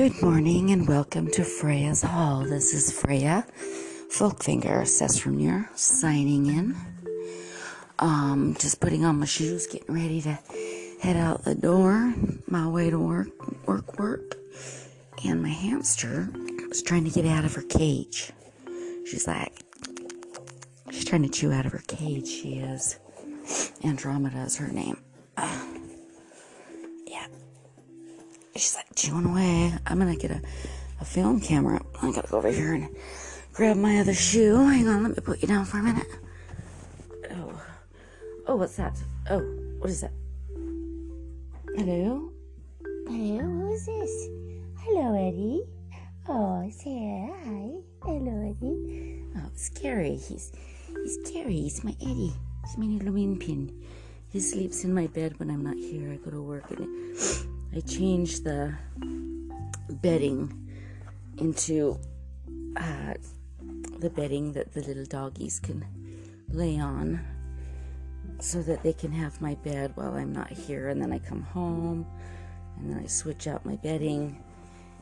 Good morning and welcome to Freya's Hall. This is Freya Folkfinger, Sessrumnir, signing in. Um, just putting on my shoes, getting ready to head out the door, my way to work, work, work. And my hamster is trying to get out of her cage. She's like, she's trying to chew out of her cage. She is. Andromeda is her name. Uh, yeah. She's like chewing away. I'm gonna get a, a film camera. I gotta go over here and grab my other shoe. Hang on, let me put you down for a minute. Oh. Oh, what's that? Oh, what is that? Hello? Hello, who's this? Hello, Eddie. Oh, Sarah, hi. Hello, Eddie. Oh, Scary. He's he's Gary. He's my Eddie. He's my little pin. He sleeps in my bed when I'm not here. I go to work and I change the bedding into uh, the bedding that the little doggies can lay on so that they can have my bed while I'm not here. And then I come home and then I switch out my bedding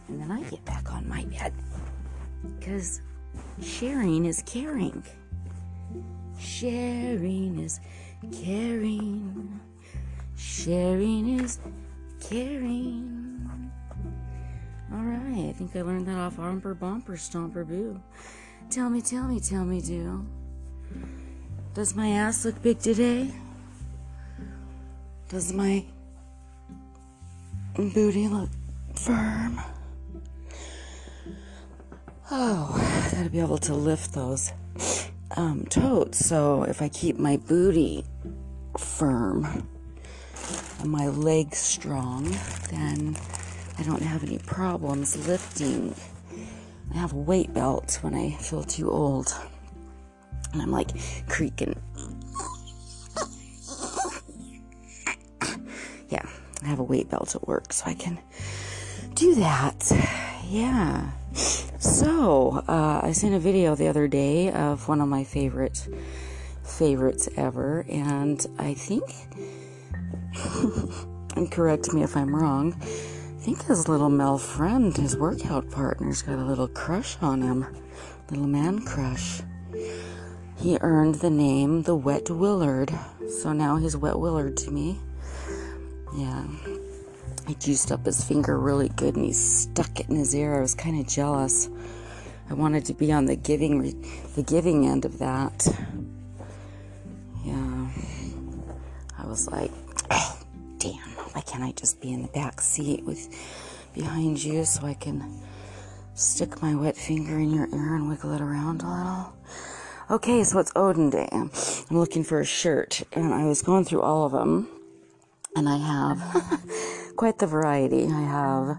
and then I get back on my bed because sharing is caring. Sharing is caring. Sharing is caring. All right, I think I learned that off Armper Bumper Stomper Boo. Tell me, tell me, tell me, do. Does my ass look big today? Does my booty look firm? Oh, gotta be able to lift those um, totes. So if I keep my booty firm and my legs strong, then I don't have any problems lifting. I have a weight belt when I feel too old. And I'm like creaking. yeah, I have a weight belt at work, so I can do that. Yeah. So, uh, I sent a video the other day of one of my favorite favorites ever, and I think, and correct me if I'm wrong, think his little male friend, his workout partner's got a little crush on him, little man crush. He earned the name the Wet Willard, so now he's Wet Willard to me. Yeah. He juiced up his finger really good and he stuck it in his ear. I was kind of jealous. I wanted to be on the giving the giving end of that. Yeah. I was like, why can't I just be in the back seat with behind you so I can stick my wet finger in your ear and wiggle it around a little? Okay, so it's Odin Day. I'm looking for a shirt and I was going through all of them and I have quite the variety. I have,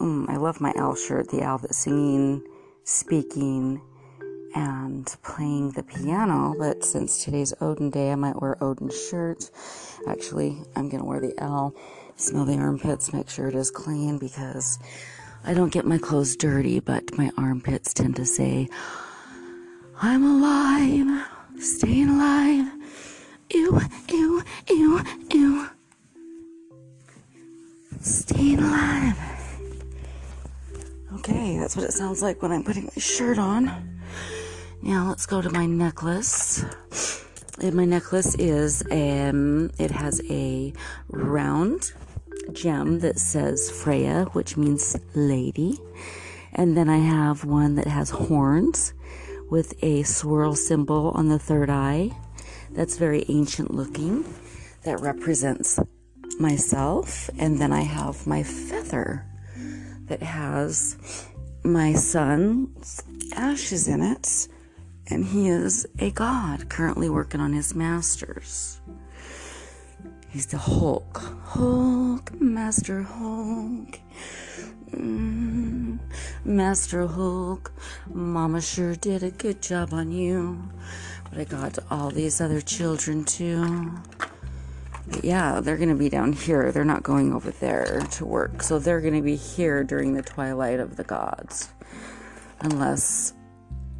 um, I love my owl shirt, the owl that's singing, speaking, and playing the piano. But since today's Odin Day, I might wear Odin's shirt. Actually, I'm gonna wear the owl. Smell the armpits, make sure it is clean because I don't get my clothes dirty, but my armpits tend to say, I'm alive, staying alive. Ew, ew, ew, ew staying alive. Okay, that's what it sounds like when I'm putting my shirt on. Now let's go to my necklace. My necklace is um it has a round gem that says Freya, which means lady. And then I have one that has horns with a swirl symbol on the third eye. That's very ancient looking. That represents myself, and then I have my feather that has my son's ashes in it, and he is a god currently working on his masters. He's the Hulk. Hulk, Master Hulk. Mm, Master Hulk, Mama sure did a good job on you. But I got all these other children too yeah, they're going to be down here. They're not going over there to work. So they're going to be here during the twilight of the gods. Unless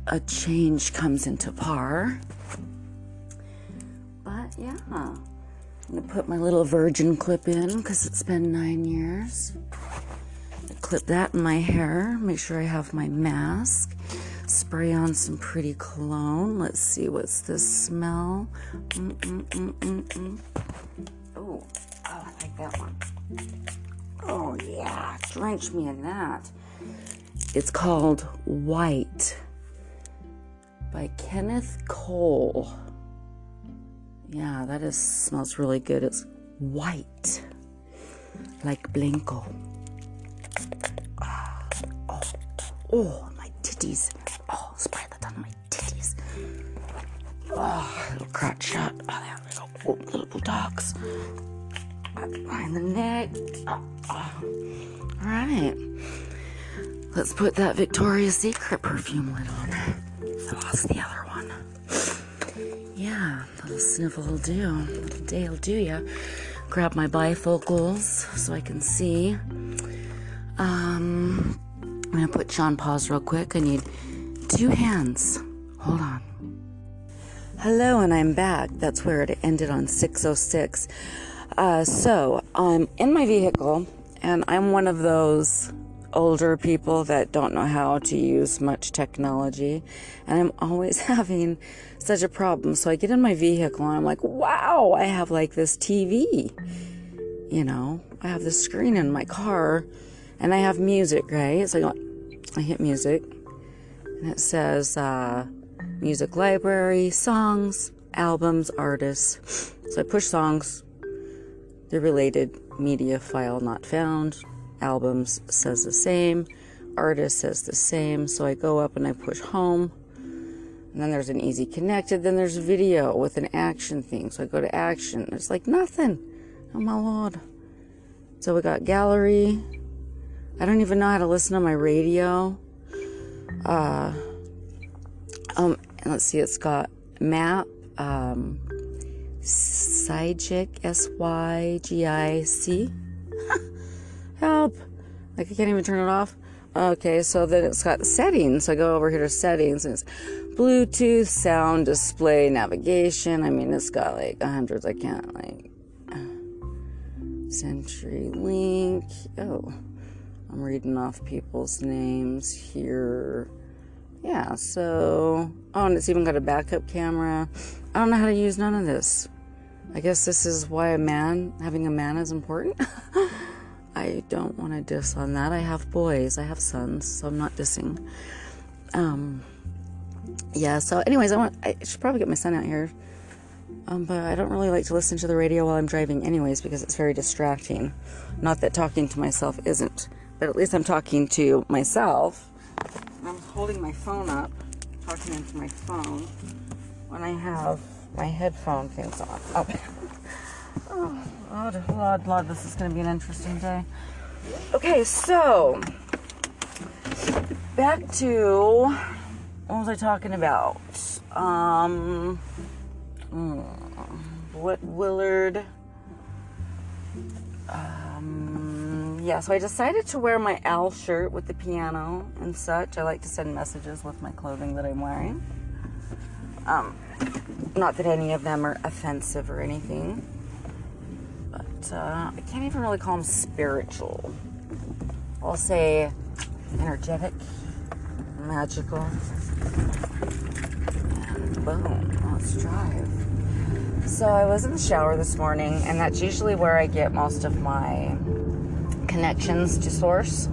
a change comes into par. But yeah, I'm to put my little virgin clip in because it's been nine years. The clip that in my hair. Make sure I have my mask. Spray on some pretty cologne. Let's see, what's this smell? Oh, oh, I like that one. Oh, yeah, drench me in that. It's called White by Kenneth Cole. Yeah, that is smells really good. It's white, like Blanco. Oh, oh, oh, my titties. Oh, spray that on my titties. Oh, little crotch shot. Oh, there we go. Oh, little buttocks. Behind the neck. Oh, oh. All right. Let's put that Victoria's Secret perfume lid on. So what's the other one? Yeah, little sniffle will do. Little day will do ya. Grab my bifocals so I can see. Um, I'm gonna put on pause real quick. I need two hands. Hold on. Hello, and I'm back. That's where it ended on 606. Uh, so I'm in my vehicle, and I'm one of those older people that don't know how to use much technology, and I'm always having such a problem. So I get in my vehicle, and I'm like, wow, I have like this TV. You know, I have this screen in my car, and I have music, right? So I, go, I hit music, and it says uh, music library, songs, albums, artists. So I push songs, the related media file not found. Albums says the same. Artist says the same. So I go up and I push home. And then there's an easy connected. Then there's video with an action thing. So I go to action. It's like nothing. Oh my lord. So we got gallery. I don't even know how to listen to my radio. Uh, um, let's see, it's got map, um, Sygic, S Y G I C. Help! Like I can't even turn it off. Okay, so then it's got settings. So I go over here to settings and it's Bluetooth, sound, display, navigation. I mean, it's got like hundreds. I can't like. CenturyLink. Oh, I'm reading off people's names here. Yeah, so. Oh, and it's even got a backup camera. I don't know how to use none of this. I guess this is why a man, having a man is important. I don't want to diss on that. I have boys, I have sons, so I'm not dissing. Um, yeah, so, anyways, I want, I should probably get my son out here. Um, but I don't really like to listen to the radio while I'm driving, anyways, because it's very distracting. Not that talking to myself isn't, but at least I'm talking to myself. I'm holding my phone up, talking into my phone, when I have my headphone things on. Oh, oh Lord, Lord, Lord, this is going to be an interesting day. Okay, so back to what was I talking about? Um, Wet Willard? Um, yeah, so I decided to wear my Al shirt with the piano and such. I like to send messages with my clothing that I'm wearing. Um, not that any of them are offensive or anything, uh, I can't even really call them spiritual. I'll say energetic, magical, and boom, let's drive. So I was in the shower this morning, and that's usually where I get most of my connections to Source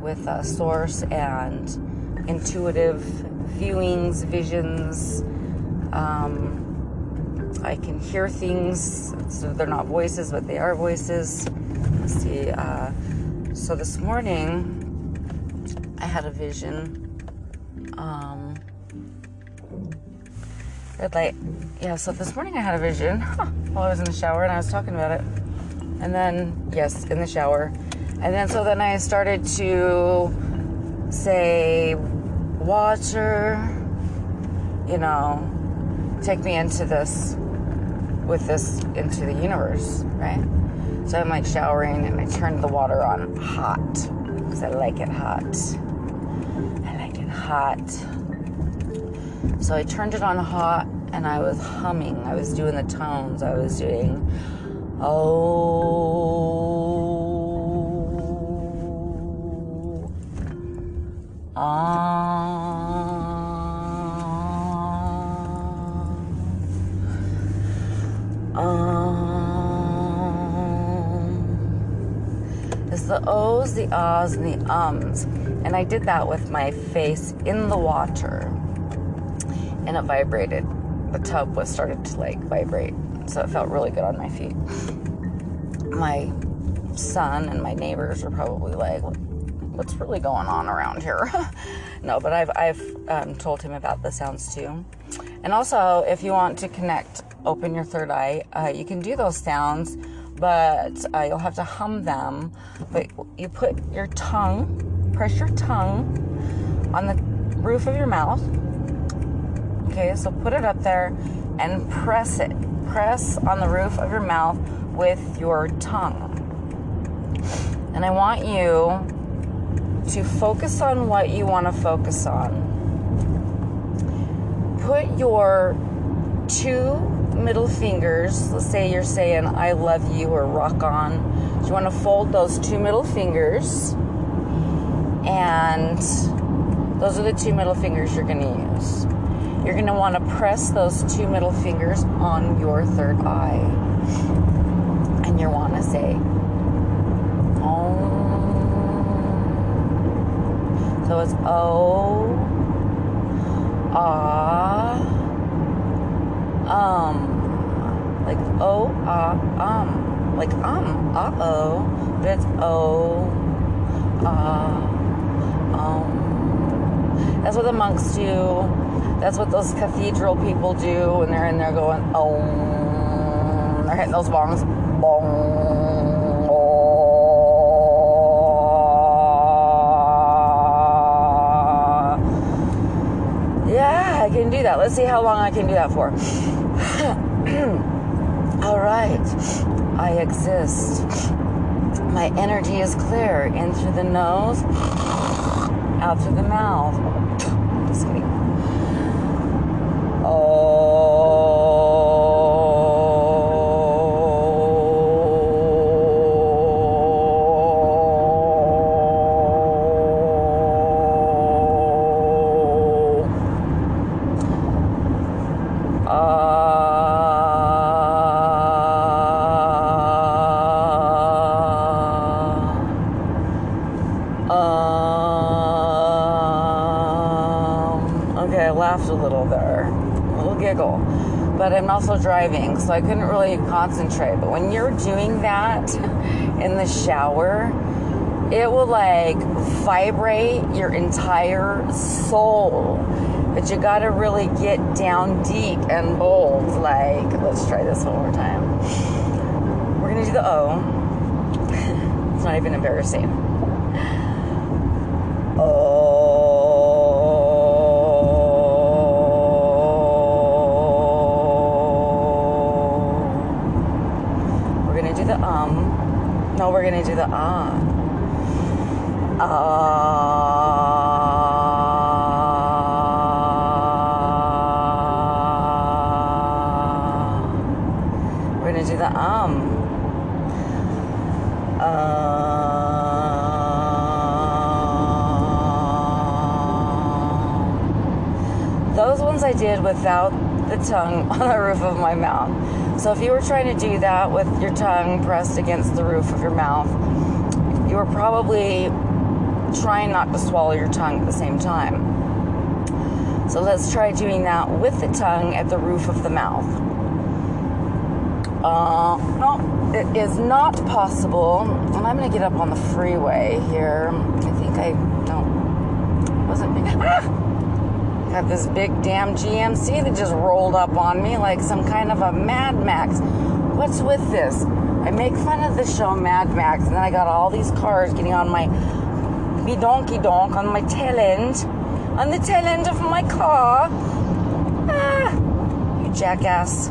with uh, Source and intuitive viewings, visions. Um, I can hear things, so they're not voices, but they are voices. Let's see. Uh, so this morning, I had a vision. Um, red light. Yeah, so this morning I had a vision while I was in the shower and I was talking about it. And then, yes, in the shower. And then, so then I started to say, water, you know, take me into this, with this, into the universe, right? So I'm like showering and I turned the water on hot because I like it hot. I like it hot. So I turned it on hot and I was humming. I was doing the tones. I was doing, oh, Um, um, it's the O's, the ahs, and the ums. And I did that with my face in the water. And it vibrated. The tub was started to like vibrate. So it felt really good on my feet. My son and my neighbors are probably like, what's really going on around here? no, but I've, I've um, told him about the sounds too. And also, if you want to connect, open your third eye, uh, you can do those sounds, but uh, you'll have to hum them. But you put your tongue, press your tongue on the roof of your mouth. Okay, so put it up there and press it. Press on the roof of your mouth with your tongue. And I want you to focus on what you want to focus on. Put your two middle fingers, let's say you're saying I love you or rock on. You want to fold those two middle fingers, and those are the two middle fingers you're going to use. You're going to want to press those two middle fingers on your third eye. And you want to say, Om. So it's O, Ah, Um. Like O, Ah, Um. Like um, uh oh. But it's O, Ah, Um. That's what the monks do. That's what those cathedral people do when they're in there going, oh, they're hitting those bongs. Do that. Let's see how long I can do that for. All right. I exist. My energy is clear in through the nose, out through the mouth. Also driving, so I couldn't really concentrate. But when you're doing that in the shower, it will like vibrate your entire soul. But you gotta really get down deep and bold. Like, let's try this one more time. We're gonna do the O. it's not even embarrassing. Gonna do the ah. Ah. We're gonna do the um. Um. Those ones I did without the tongue on the roof of my mouth. So if you were trying to do that with your tongue pressed against the roof of your mouth, you were probably trying not to swallow your tongue at the same time. So let's try doing that with the tongue at the roof of the mouth. Uh, no, it is not possible. And I'm going to get up on the freeway here. I think I, no, wasn't big. Ah! Got this big damn GMC that just rolled up on me like some kind of a Mad Max. What's with this? I make fun of the show Mad Max, and then I got all these cars getting on my me donkey donk on my tail end, on the tail end of my car. Ah, you jackass.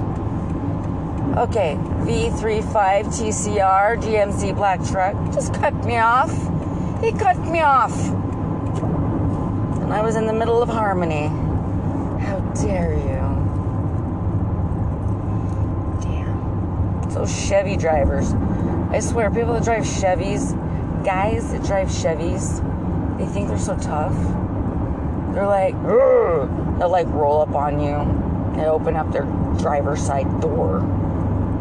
Okay, V35 TCR GMC black truck just cut me off. He cut me off. And I was in the middle of Harmony. How dare you? Damn. Those Chevy drivers. I swear, people that drive Chevys, guys that drive Chevys, they think they're so tough. They're like, they'll like roll up on you. They open up their driver's side door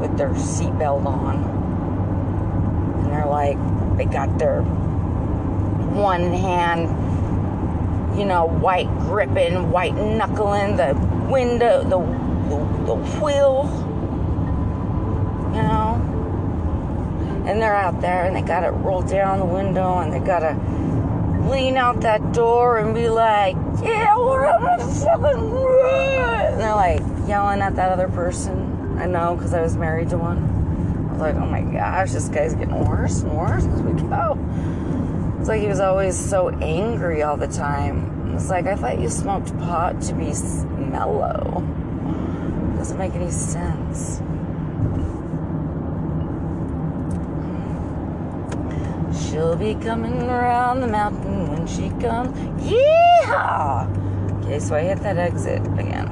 with their seatbelt on. And they're like, they got their one hand, you know, white gripping, white knuckling the window, the, the, the wheel, you know. And they're out there and they got it rolled down the window and they got to lean out that door and be like, yeah, what am I fucking And they're like yelling at that other person. I know because I was married to one. I was like, oh my gosh, this guy's getting worse and worse as we go. It's like he was always so angry all the time. It's like, I thought you smoked pot to be mellow. Doesn't make any sense. She'll be coming around the mountain when she comes. Yeah! Okay, so I hit that exit again.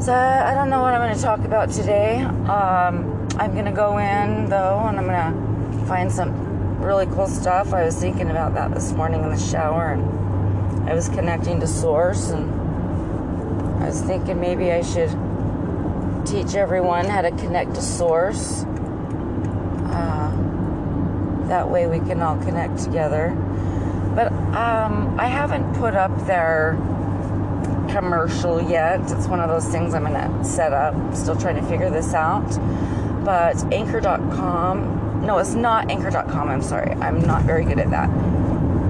So I don't know what I'm going to talk about today. Um, I'm going to go in though, and I'm going to find some really cool stuff. I was thinking about that this morning in the shower, and I was connecting to Source, and I was thinking maybe I should teach everyone how to connect to Source. Uh, that way we can all connect together. But um, I haven't put up their commercial yet. It's one of those things I'm going to set up. Still trying to figure this out. But anchor.com, no, it's not anchor.com. I'm sorry. I'm not very good at that.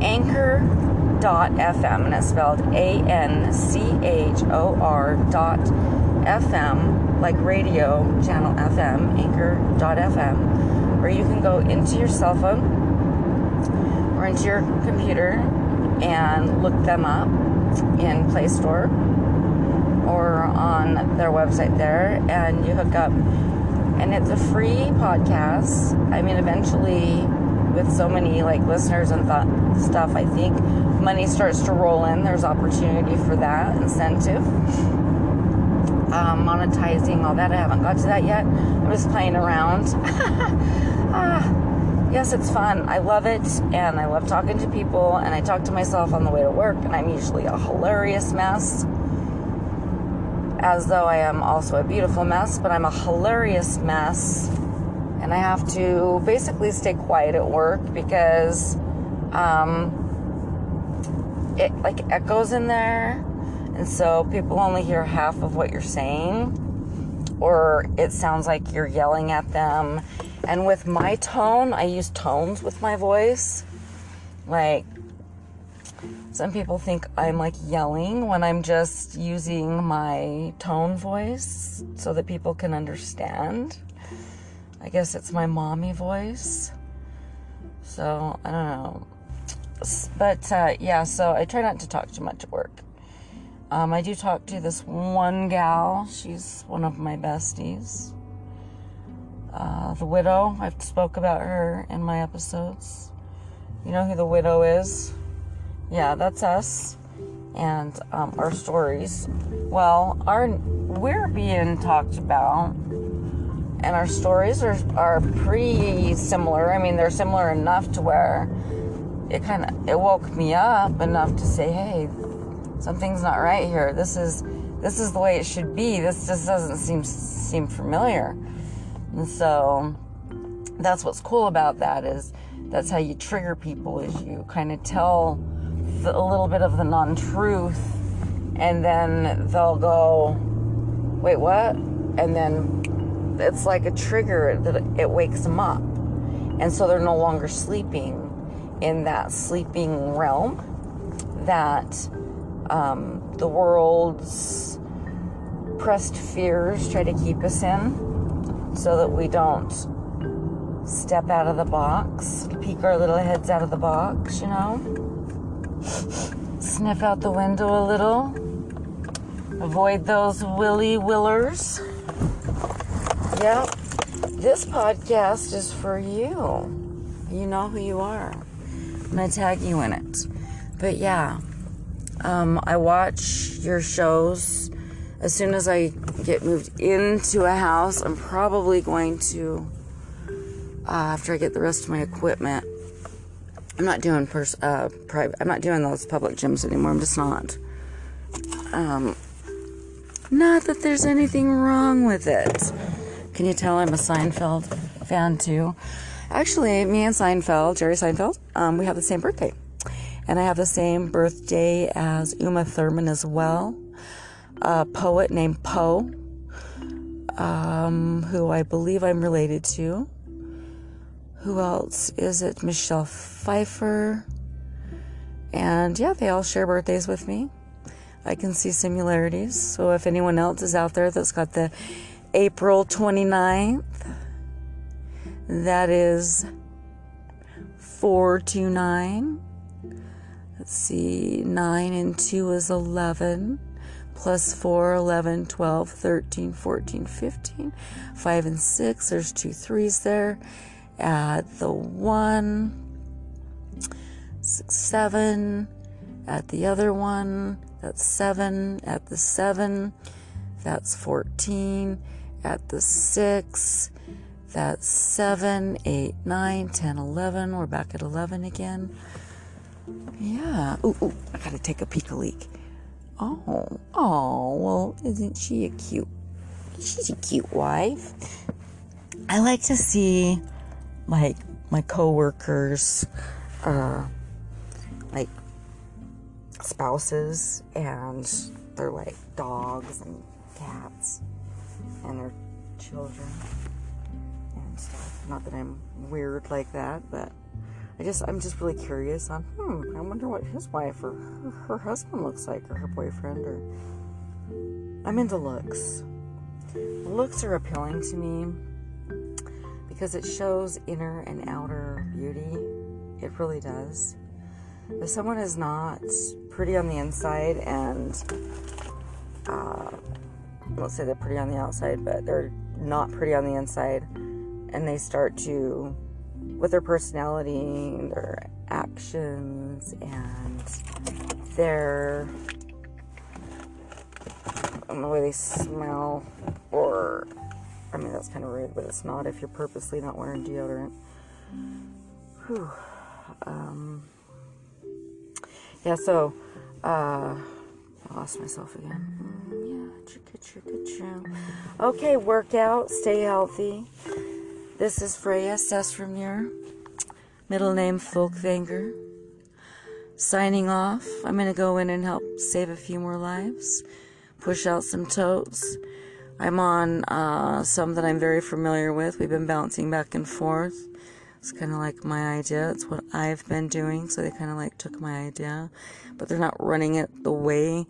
Anchor.fm, and it's spelled A N C H O R dot FM, like radio channel FM, anchor.fm, where you can go into your cell phone or into your computer and look them up in Play Store or on their website there, and you hook up. And it's a free podcast. I mean, eventually, with so many like listeners and th- stuff, I think money starts to roll in. There's opportunity for that incentive. Um, monetizing all that. I haven't got to that yet. I'm just playing around. ah, yes, it's fun. I love it, and I love talking to people. And I talk to myself on the way to work, and I'm usually a hilarious mess, as though I am also a beautiful mess. But I'm a hilarious mess, and I have to basically stay quiet at work because um, it like echoes in there and so people only hear half of what you're saying, or it sounds like you're yelling at them. And with my tone, I use tones with my voice. Like, some people think I'm like yelling when I'm just using my tone voice so that people can understand. I guess it's my mommy voice. So, I don't know. But uh, yeah, so I try not to talk too much at work. Um, I do talk to this one gal. She's one of my besties. Uh, the widow. I've spoke about her in my episodes. You know who the widow is? Yeah, that's us. And um, our stories. Well, our we're being talked about, and our stories are are pretty similar. I mean, they're similar enough to where it kind of it woke me up enough to say, hey something's not right here. This is this is the way it should be. This just doesn't seem seem familiar. And so that's what's cool about that is that's how you trigger people is you kind of tell a little bit of the non-truth and then they'll go wait what and then it's like a trigger that it wakes them up and so they're no longer sleeping in that sleeping realm that um, the world's pressed fears try to keep us in so that we don't step out of the box, peek our little heads out of the box, you know? Sniff out the window a little. Avoid those willy willers. Yep. This podcast is for you. You know who you are. I'm going to tag you in it. But yeah. Um, I watch your shows as soon as I get moved into a house. I'm probably going to, uh, after I get the rest of my equipment, I'm not doing pers- uh, private. I'm not doing those public gyms anymore. I'm just not. Um, not that there's anything wrong with it. Can you tell I'm a Seinfeld fan too? Actually, me and Seinfeld, Jerry Seinfeld, um, we have the same birthday. And I have the same birthday as Uma Thurman as well, a poet named Poe, um, who I believe I'm related to. Who else is it? Michelle Pfeiffer. And yeah, they all share birthdays with me. I can see similarities. So if anyone else is out there that's got the April 29th, that is 429. Let's see, 9 and 2 is 11. Plus 4, 11, 12, 13, 14, 15. 5 and 6, there's two threes there. Add the 1, 6, 7. Add the other one, that's 7. At the 7, that's 14. At the 6, that's 7, 8, 9, 10, 11. We're back at 11 again. Yeah. Ooh, ooh, I gotta take a peek a leak. Oh, oh, well, isn't she a cute? She's a cute wife. I like to see, like, my coworkers, uh, like, spouses, and they're like dogs and cats, and their children and stuff. Not that I'm weird like that, but I just I'm just really curious on hmm, I wonder what his wife or her, her husband looks like or her boyfriend or I'm into looks. Looks are appealing to me because it shows inner and outer beauty. It really does. If someone is not pretty on the inside and uh, let's say they're pretty on the outside, but they're not pretty on the inside, and they start to with their personality, their actions, and their the way they smell, or I mean that's kind of rude, but it's not if you're purposely not wearing deodorant. Whew. Um, yeah, so uh, I lost myself again. Mm, yeah. Okay, workout, stay healthy. This is Freya Sesframir, middle name Folkvanger. Signing off. I'm going to go in and help save a few more lives, push out some totes. I'm on uh, some that I'm very familiar with. We've been bouncing back and forth. It's kind of like my idea. It's what I've been doing, so they kind of like took my idea, but they're not running it the way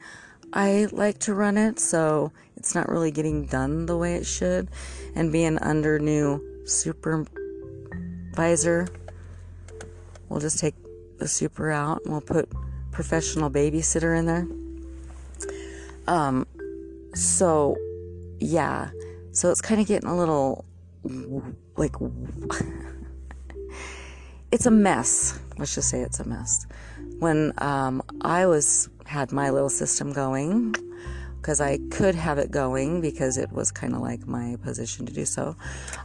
I like to run it, so it's not really getting done the way it should. And being under new supervisor. We'll just take the super out and we'll put professional babysitter in there. Um, so yeah, so it's kind of getting a little like it's a mess. Let's just say it's a mess. When um, I was had my little system going, because I could have it going because it was kind of like my position to do so.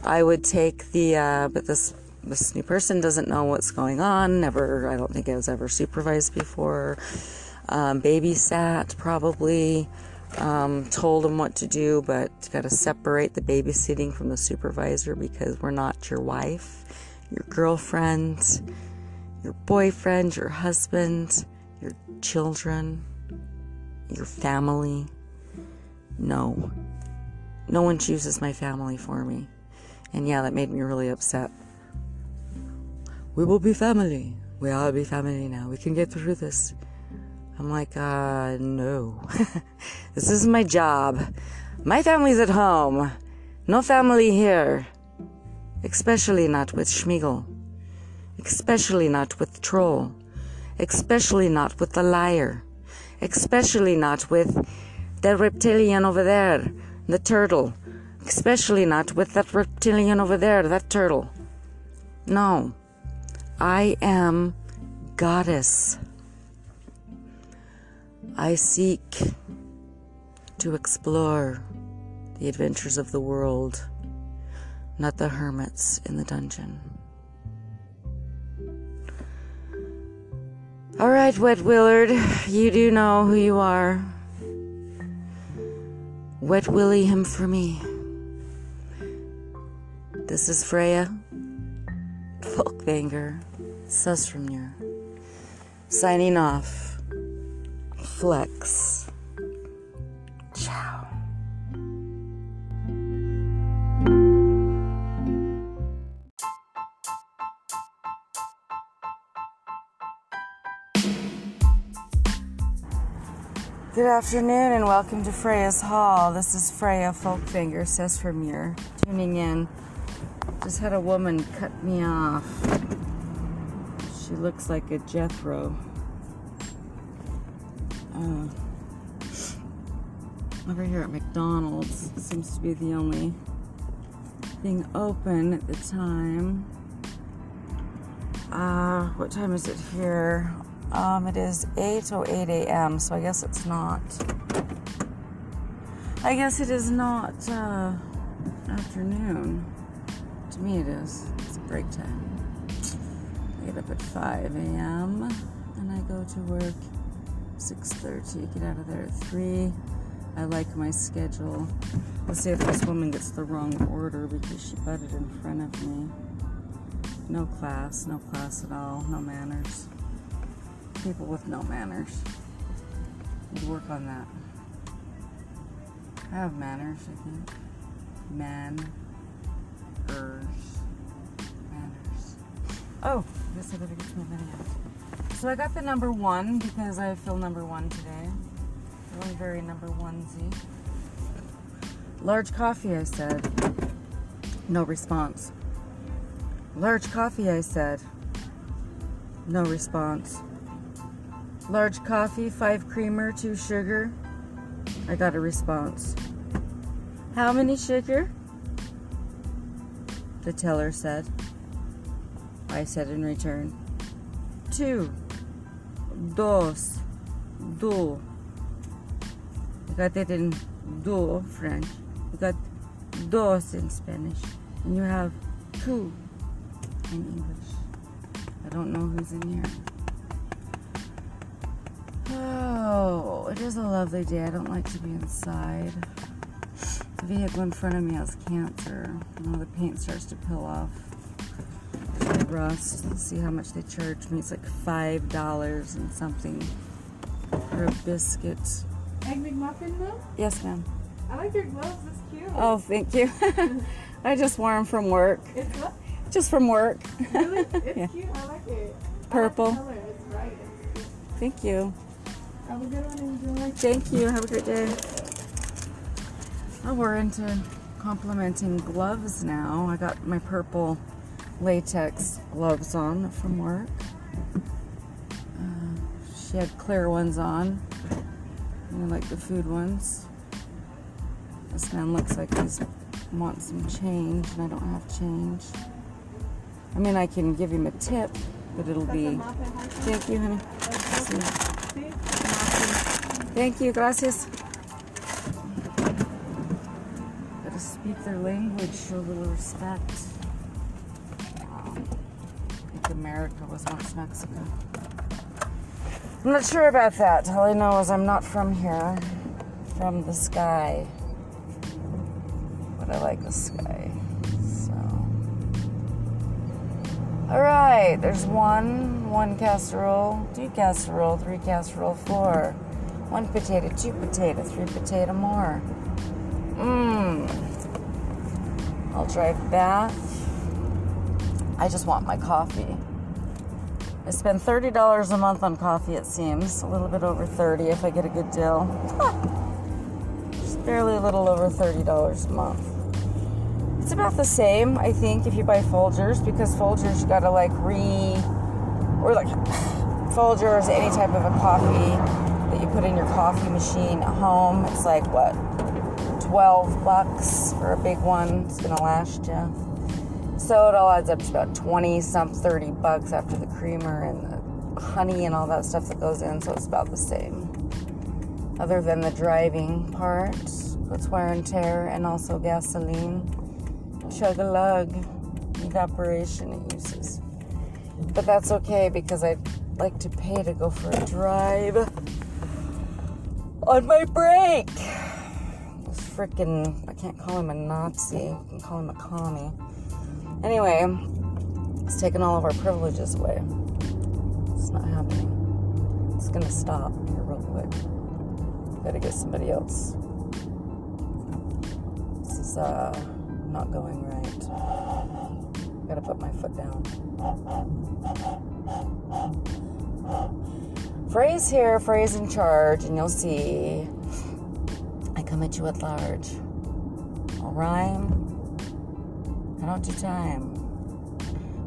I would take the, uh, but this this new person doesn't know what's going on. Never, I don't think I was ever supervised before. Um, babysat probably. Um, told them what to do, but got to separate the babysitting from the supervisor because we're not your wife, your girlfriend, your boyfriend, your husband, your children, your family. No. No one chooses my family for me. And yeah, that made me really upset. We will be family. We all be family now. We can get through this. I'm like, uh, no. this is my job. My family's at home. No family here. Especially not with Smeagol. Especially not with Troll. Especially not with the liar. Especially not with that reptilian over there, the turtle. Especially not with that reptilian over there, that turtle. No. I am goddess. I seek to explore the adventures of the world, not the hermits in the dungeon. All right, Wet Willard, you do know who you are. Wet Willie him for me. This is Freya Folkvanger Susframnir signing off. Flex. Ciao. Good afternoon and welcome to Freya's Hall. This is Freya Folkfinger, Sesframir, tuning in. Just had a woman cut me off. She looks like a Jethro. Uh, over here at McDonald's seems to be the only thing open at the time. Uh, what time is it here? Um, it is 8.08 a.m., so I guess it's not. I guess it is not uh, afternoon. To me, it is. It's break time. I get up at 5 a.m. and I go to work 6.30. Get out of there at 3. I like my schedule. Let's see if this woman gets the wrong order because she butted in front of me. No class, no class at all, no manners people with no manners. To work on that. I have manners, I think. Manners. Manners. Oh, I guess I better get to my video. So I got the number one because I feel number one today. Very number onesie. Large coffee, I said. No response. Large coffee, I said. No response. Large coffee, five creamer, two sugar. I got a response. How many sugar? The teller said. I said in return. Two. Dos. Do. You got it in do French. You got dos in Spanish. And you have two in English. I don't know who's in here. Oh, it is a lovely day. I don't like to be inside. The vehicle in front of me has cancer. You know, the paint starts to peel off. Rust. Let's see how much they charge me. It's like five dollars and something for a biscuit. Egg McMuffin though? Yes, ma'am. I like your gloves. That's cute. Oh, thank you. I just wore them from work. It's what? Just from work. Really? It's Yeah. cute. I like it. Purple. Like. It's bright. It's. Thank you. Have a good one. Enjoy. Thank you. Have a great day. Oh, we're into complimenting gloves now. I got my purple latex gloves on from work. Uh, she had clear ones on. You know, like the food ones. This man looks like he's wants some change, and I don't have change. I mean, I can give him a tip, but it'll be. Thank you, honey. Thank you, gracias. Gotta speak their language, show a little respect. America was once Mexico. I'm not sure about that. All I know is I'm not from here. From the sky. But I like the sky. So. Alright, there's one, one casserole, two casserole, three casserole, four. One potato, two potato, three potato more. Mmm. I'll drive back. I just want my coffee. I spend $30 a month on coffee, it seems. A little bit over 30 if I get a good deal. Just barely a little over $30 a month. It's about the same, I think, if you buy Folgers, because Folgers you gotta like re or like Folgers, any type of a coffee that you put in your coffee machine at home. It's like what, 12 bucks for a big one. It's gonna last you. So it all adds up to about 20 some 30 bucks after the creamer and the honey and all that stuff that goes in. So it's about the same. Other than the driving part, puts wear and tear, and also gasoline. Chug a lug, evaporation it uses. But that's okay because I like to pay to go for a drive on my break. Freaking, I can't call him a Nazi, I can call him a commie. Anyway, it's taking all of our privileges away. It's not happening. It's gonna stop here real quick. Gotta get somebody else. This is uh not going right. Gotta put my foot down. Phrase here, phrase in charge, and you'll see I come at you at large. I'll rhyme. I don't do time.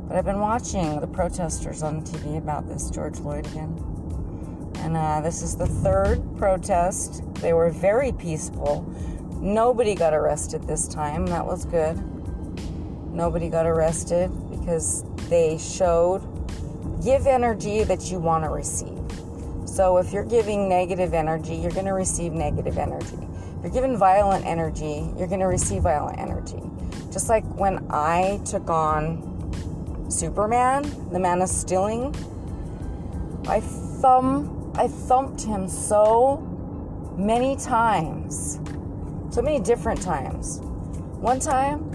But I've been watching the protesters on TV about this George Floyd again. And uh, this is the third protest. They were very peaceful. Nobody got arrested this time. That was good. Nobody got arrested because they showed give energy that you want to receive. So if you're giving negative energy, you're going to receive negative energy. You're given violent energy, you're going to receive violent energy. Just like when I took on Superman, the man of stealing, I thumb I thumped him so many times. So many different times. One time,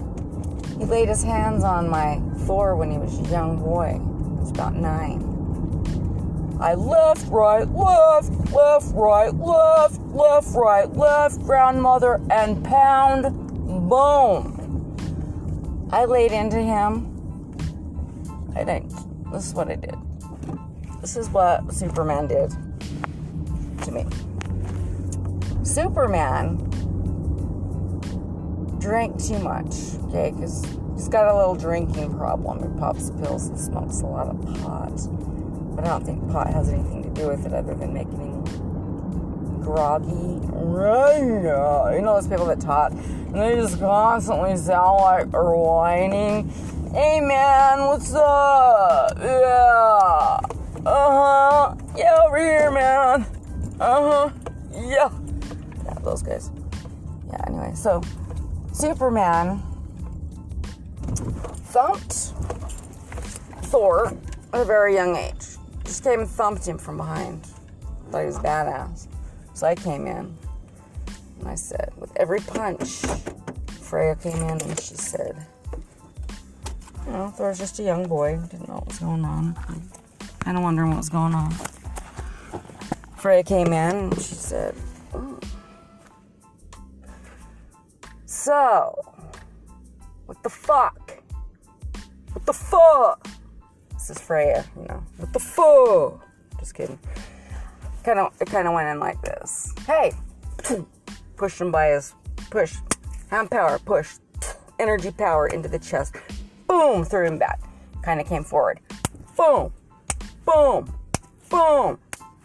he laid his hands on my Thor when he was a young boy. He was about nine. I left, right, left, left, right, left, left, right, left, grandmother, and pound, boom. I laid into him. I think this is what I did. This is what Superman did to me. Superman drank too much, okay, because he's got a little drinking problem. He pops pills and smokes a lot of pot. But I don't think pot has anything to do with it other than making him groggy. Right. You know those people that talk and they just constantly sound like they're whining. Hey man, what's up? Yeah. Uh huh. Yeah, over here, man. Uh huh. Yeah. Yeah, those guys. Yeah, anyway, so Superman thumped Thor at a very young age. Just came and thumped him from behind. Thought he was badass. So I came in and I said, with every punch, Freya came in and she said, you know, Thor's just a young boy, didn't know what was going on. Kind of wondering what was going on. Freya came in and she said, "Mm. So, what the fuck? What the fuck? Is Freya, you know. What the fuck? Just kidding. Kind of, it kind of went in like this. Hey, push him by his push, hand power, push, energy power into the chest. Boom, threw him back. Kind of came forward. Boom, boom, boom,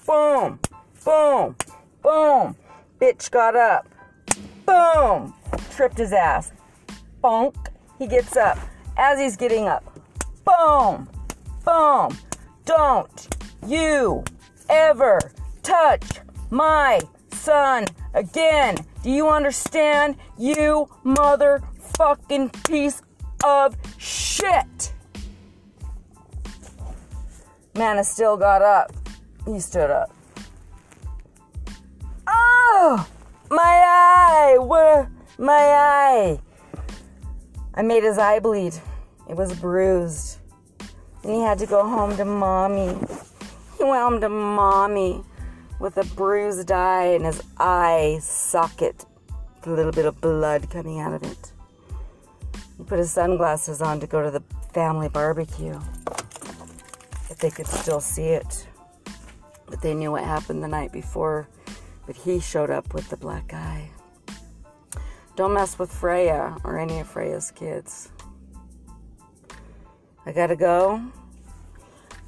boom, boom, boom. Bitch got up. Boom, tripped his ass. Bonk. He gets up. As he's getting up, boom, boom. Don't you ever touch my son again. Do you understand? You motherfucking piece of shit. Man has still got up. He stood up. Oh, my eye. Where? My eye. I made his eye bleed. It was bruised. And he had to go home to mommy. He went home to mommy with a bruised eye and his eye socket with a little bit of blood coming out of it. He put his sunglasses on to go to the family barbecue. If they could still see it. But they knew what happened the night before. But he showed up with the black eye. Don't mess with Freya or any of Freya's kids. I gotta go.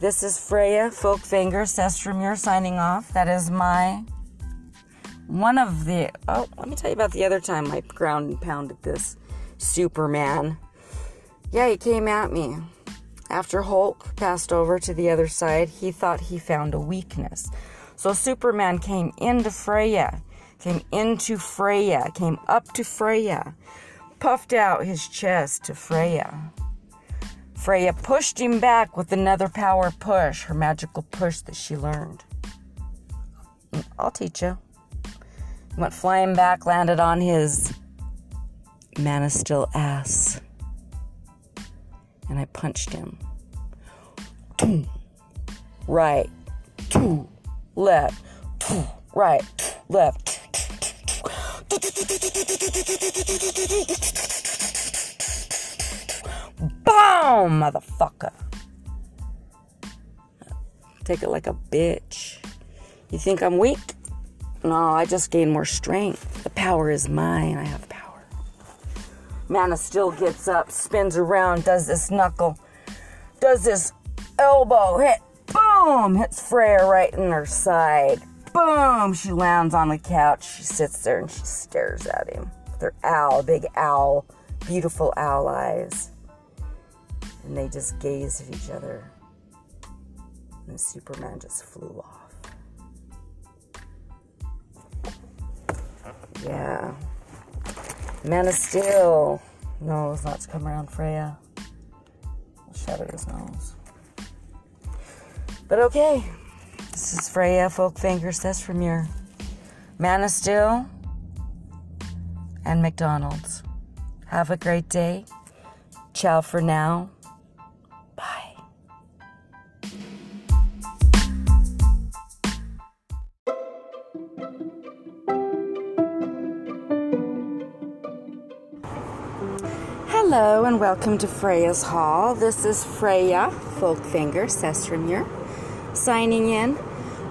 This is Freya Folkfinger Sestromure signing off. That is my one of the. Oh, let me tell you about the other time I ground and pounded this Superman. Yeah, he came at me. After Hulk passed over to the other side, he thought he found a weakness. So Superman came into Freya, came into Freya, came up to Freya, puffed out his chest to Freya. Freya pushed him back with another power push, her magical push that she learned. I'll teach you. Went flying back, landed on his man is still ass. And I punched him. Right, left, right, left. Boom, motherfucker. Take it like a bitch. You think I'm weak? No, I just gain more strength. The power is mine. I have power. Mana still gets up, spins around, does this knuckle, does this elbow hit, boom, hits Freya right in her side. Boom, she lands on the couch. She sits there and she stares at him. with her owl, big owl, beautiful owl eyes. And they just gazed at each other. And Superman just flew off. Yeah. Man of Steel knows not to come around Freya. I'll shatter his nose. But okay. This is Freya from your Man of Steel and McDonald's. Have a great day. Ciao for now. Hello and welcome to Freya's Hall. This is Freya Folkfinger Sestramir signing in.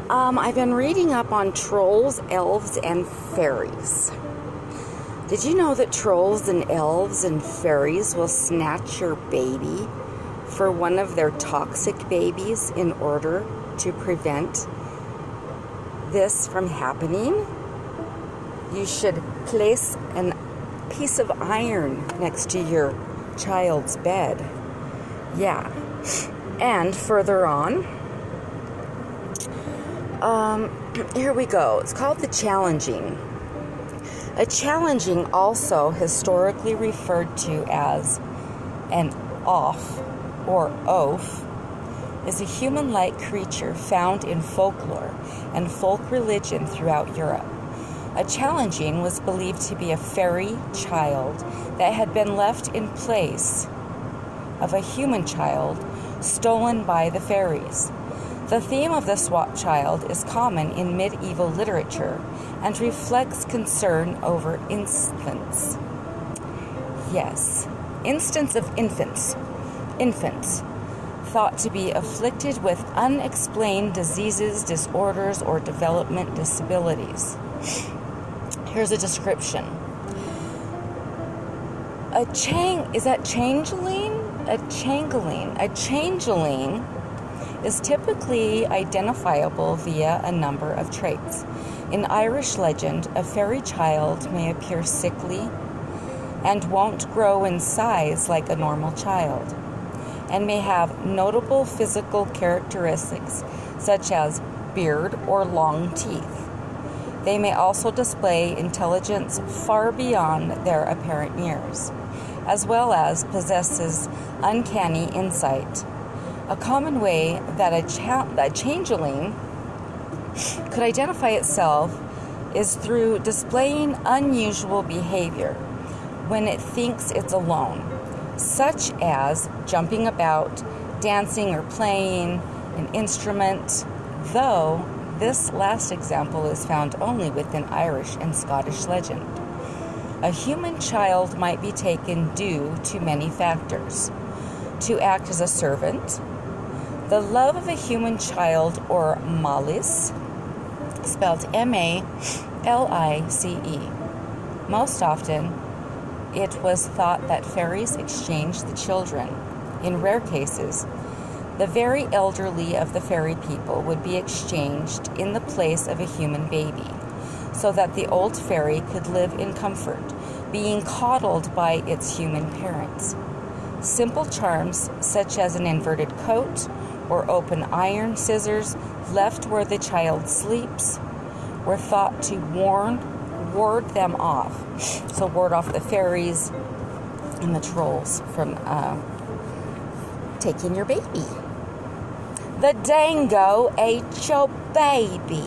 Um, I've been reading up on trolls, elves, and fairies. Did you know that trolls and elves and fairies will snatch your baby for one of their toxic babies in order to prevent this from happening? You should place a piece of iron next to your child's bed. Yeah. And further on, um, here we go. It's called the challenging. A challenging, also historically referred to as an off or oaf, is a human like creature found in folklore and folk religion throughout Europe. A challenging was believed to be a fairy child that had been left in place of a human child stolen by the fairies. The theme of the swap child is common in medieval literature and reflects concern over infants. Yes, instance of infants. Infants thought to be afflicted with unexplained diseases, disorders, or development disabilities. Here's a description. A chang is that changeling? A changeling. A changeling is typically identifiable via a number of traits. In Irish legend, a fairy child may appear sickly and won't grow in size like a normal child, and may have notable physical characteristics such as beard or long teeth. They may also display intelligence far beyond their apparent years, as well as possesses uncanny insight. A common way that a, cha- a changeling could identify itself is through displaying unusual behavior when it thinks it's alone, such as jumping about, dancing, or playing an instrument, though this last example is found only within Irish and Scottish legend. A human child might be taken due to many factors to act as a servant, the love of a human child, or malice, spelled M A L I C E. Most often, it was thought that fairies exchanged the children. In rare cases, the very elderly of the fairy people would be exchanged in the place of a human baby, so that the old fairy could live in comfort, being coddled by its human parents. Simple charms, such as an inverted coat or open iron scissors left where the child sleeps, were thought to warn, ward them off. So, ward off the fairies and the trolls from uh, taking your baby. The dango ate your baby.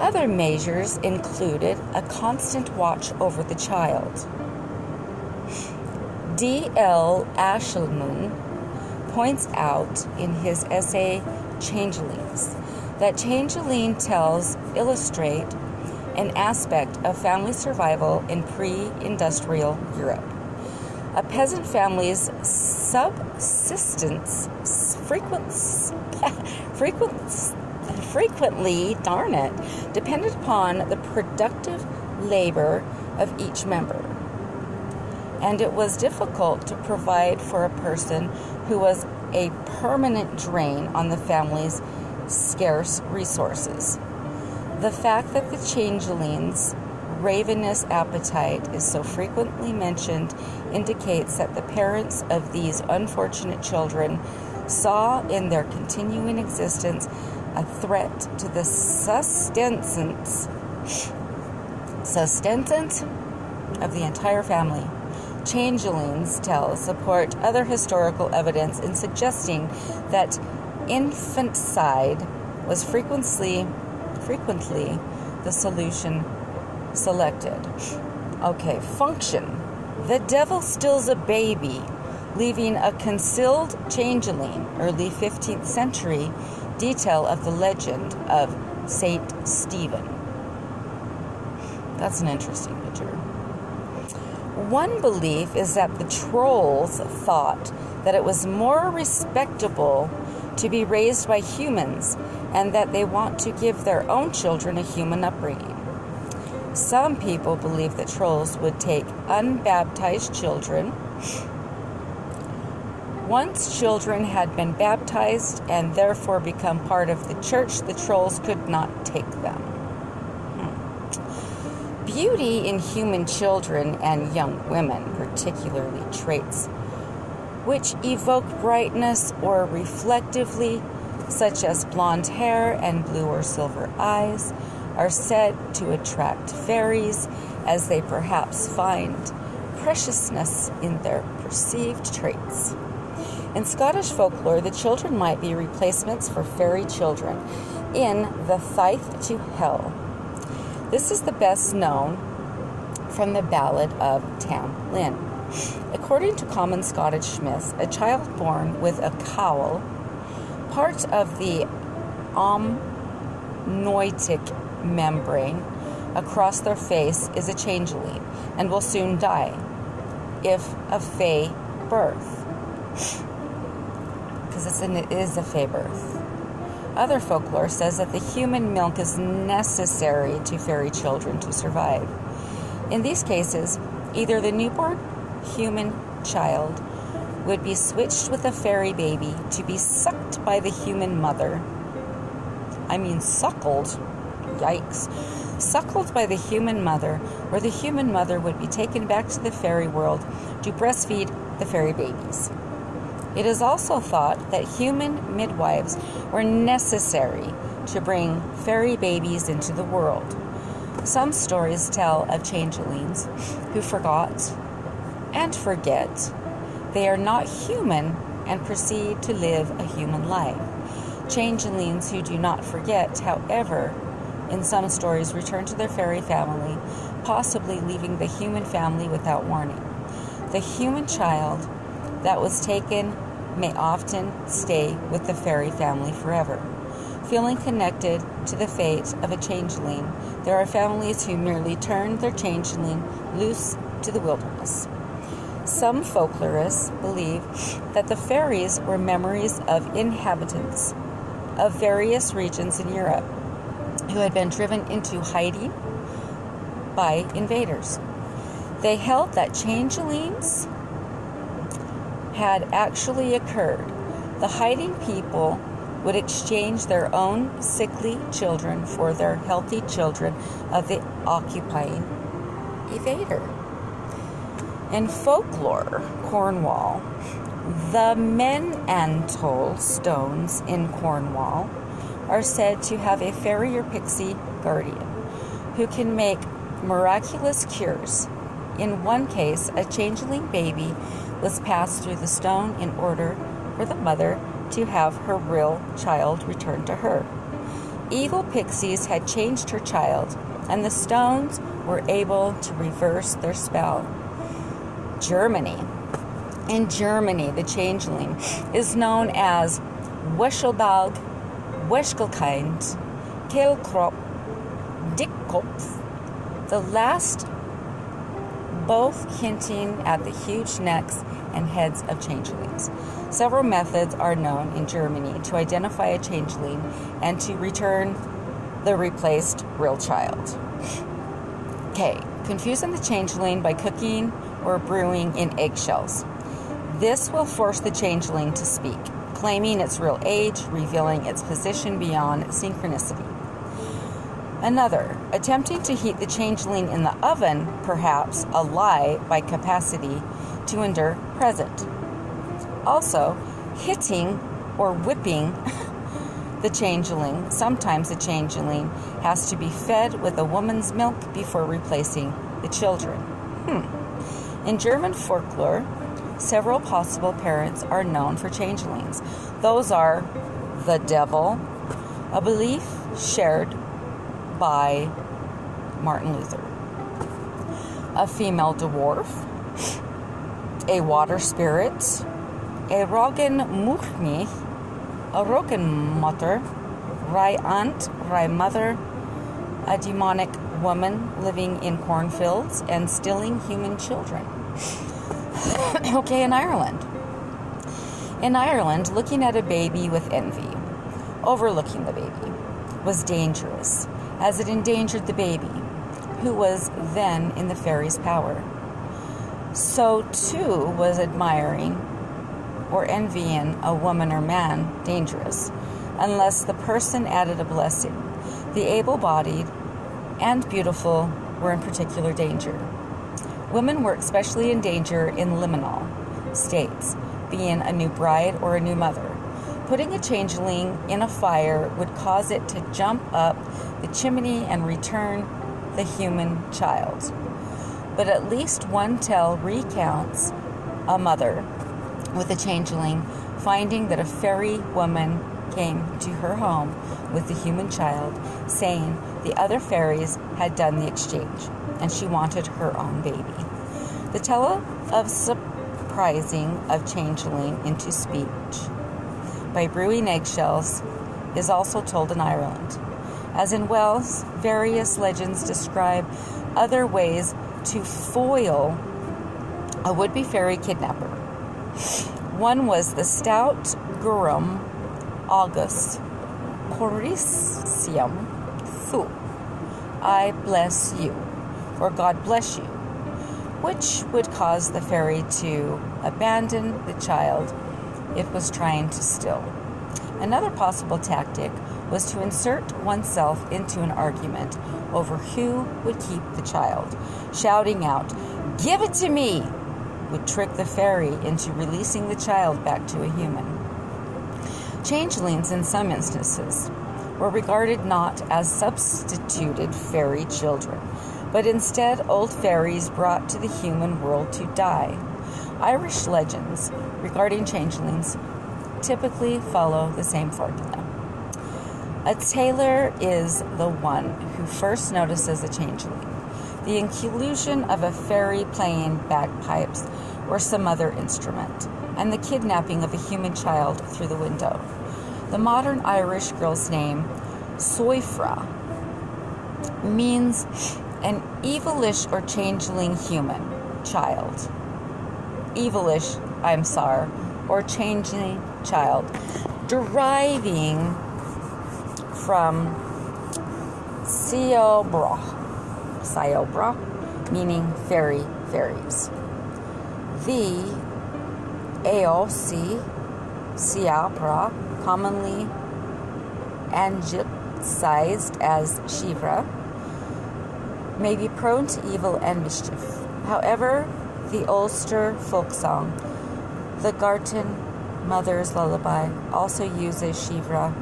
Other measures included a constant watch over the child. D.L. Ashliman points out in his essay Changelings that changeling tells illustrate an aspect of family survival in pre-industrial Europe. A peasant family's subsistence frequent, frequent, frequently, darn it, depended upon the productive labor of each member. And it was difficult to provide for a person who was a permanent drain on the family's scarce resources. The fact that the changeling's ravenous appetite is so frequently mentioned indicates that the parents of these unfortunate children saw in their continuing existence a threat to the sustenance sustenance of the entire family. Changelings tell support other historical evidence in suggesting that infanticide was frequently frequently the solution selected. Okay, function. The devil steals a baby, leaving a concealed changeling, early 15th century detail of the legend of Saint Stephen. That's an interesting picture. One belief is that the trolls thought that it was more respectable to be raised by humans and that they want to give their own children a human upbringing. Some people believe that trolls would take unbaptized children. Once children had been baptized and therefore become part of the church, the trolls could not take them. Beauty in human children and young women, particularly traits which evoke brightness or reflectively, such as blonde hair and blue or silver eyes, are said to attract fairies as they perhaps find preciousness in their perceived traits. In Scottish folklore, the children might be replacements for fairy children in the Tithe to Hell. This is the best known from the Ballad of Tam Lin. According to common Scottish myths, a child born with a cowl, part of the amniotic membrane across their face, is a changeling and will soon die if a fey birth. Because it is a birth. Other folklore says that the human milk is necessary to fairy children to survive. In these cases, either the newborn human child would be switched with a fairy baby to be sucked by the human mother. I mean, suckled. Yikes. Suckled by the human mother, where the human mother would be taken back to the fairy world to breastfeed the fairy babies. It is also thought that human midwives were necessary to bring fairy babies into the world. Some stories tell of changelings who forgot and forget they are not human and proceed to live a human life. Changelings who do not forget, however, in some stories return to their fairy family, possibly leaving the human family without warning. The human child that was taken may often stay with the fairy family forever. Feeling connected to the fate of a changeling, there are families who merely turn their changeling loose to the wilderness. Some folklorists believe that the fairies were memories of inhabitants of various regions in Europe who had been driven into hiding by invaders. They held that changelings had actually occurred. The hiding people would exchange their own sickly children for their healthy children of the occupying evader. In folklore, Cornwall, the Mên-an-Tol stones in Cornwall are said to have a fairy or pixie guardian who can make miraculous cures, In one case, a changeling baby was passed through the stone in order for the mother to have her real child returned to her. Evil pixies had changed her child, and the stones were able to reverse their spell. Germany. In Germany, the changeling is known as Wechselbalg, Wechselkind, Kehlkrop, Dickkopf, the last both hinting at the huge necks and heads of changelings. Several methods are known in Germany to identify a changeling and to return the replaced real child. Okay, confusing the changeling by cooking or brewing in eggshells. This will force the changeling to speak, claiming its real age, revealing its position beyond synchronicity. Another, attempting to heat the changeling in the oven, perhaps a lie by capacity to endure present. Also, hitting or whipping the changeling. Sometimes the changeling has to be fed with a woman's milk before replacing the children. Hmm. In German folklore, several possible parents are known for changelings. Those are the devil, a belief shared by Martin Luther, a female dwarf, a water spirit, a Rogan Muchni, a Rogan Mutter, Rye Aunt, Rye Mother, a demonic woman living in cornfields and stealing human children. okay, in Ireland. In Ireland, looking at a baby with envy, overlooking the baby, was dangerous, as it endangered the baby, who was then in the fairy's power. So too was admiring or envying a woman or man dangerous, unless the person added a blessing. The able bodied and beautiful were in particular danger. Women were especially in danger in liminal states, being a new bride or a new mother. Putting a changeling in a fire would cause it to jump up the chimney and return the human child. But at least one tale recounts a mother with a changeling finding that a fairy woman came to her home with the human child, saying the other fairies had done the exchange and she wanted her own baby. The tale of surprising of changeling into speech by brewing eggshells is also told in Ireland. As in Wales, various legends describe other ways to foil a would be fairy kidnapper. One was the stout Gurum August Coricium Thu. I bless you, or God bless you, which would cause the fairy to abandon the child it was trying to still. Another possible tactic was to insert oneself into an argument over who would keep the child. Shouting out, Give it to me! would trick the fairy into releasing the child back to a human. Changelings, in some instances, were regarded not as substituted fairy children, but instead old fairies brought to the human world to die. Irish legends regarding changelings typically follow the same formula. A tailor is the one who first notices a changeling. The inclusion of a fairy playing bagpipes or some other instrument, and the kidnapping of a human child through the window. The modern Irish girl's name, Soifra, means an evilish or changeling human child. Evilish, I'm sorry, or changing child, deriving from Siobra, Siobra, meaning fairy fairies. The AOC Siabra, commonly anglicized as Shivra, may be prone to evil and mischief. However, the Ulster folk song, the Gartan Mother's Lullaby, also uses Shivra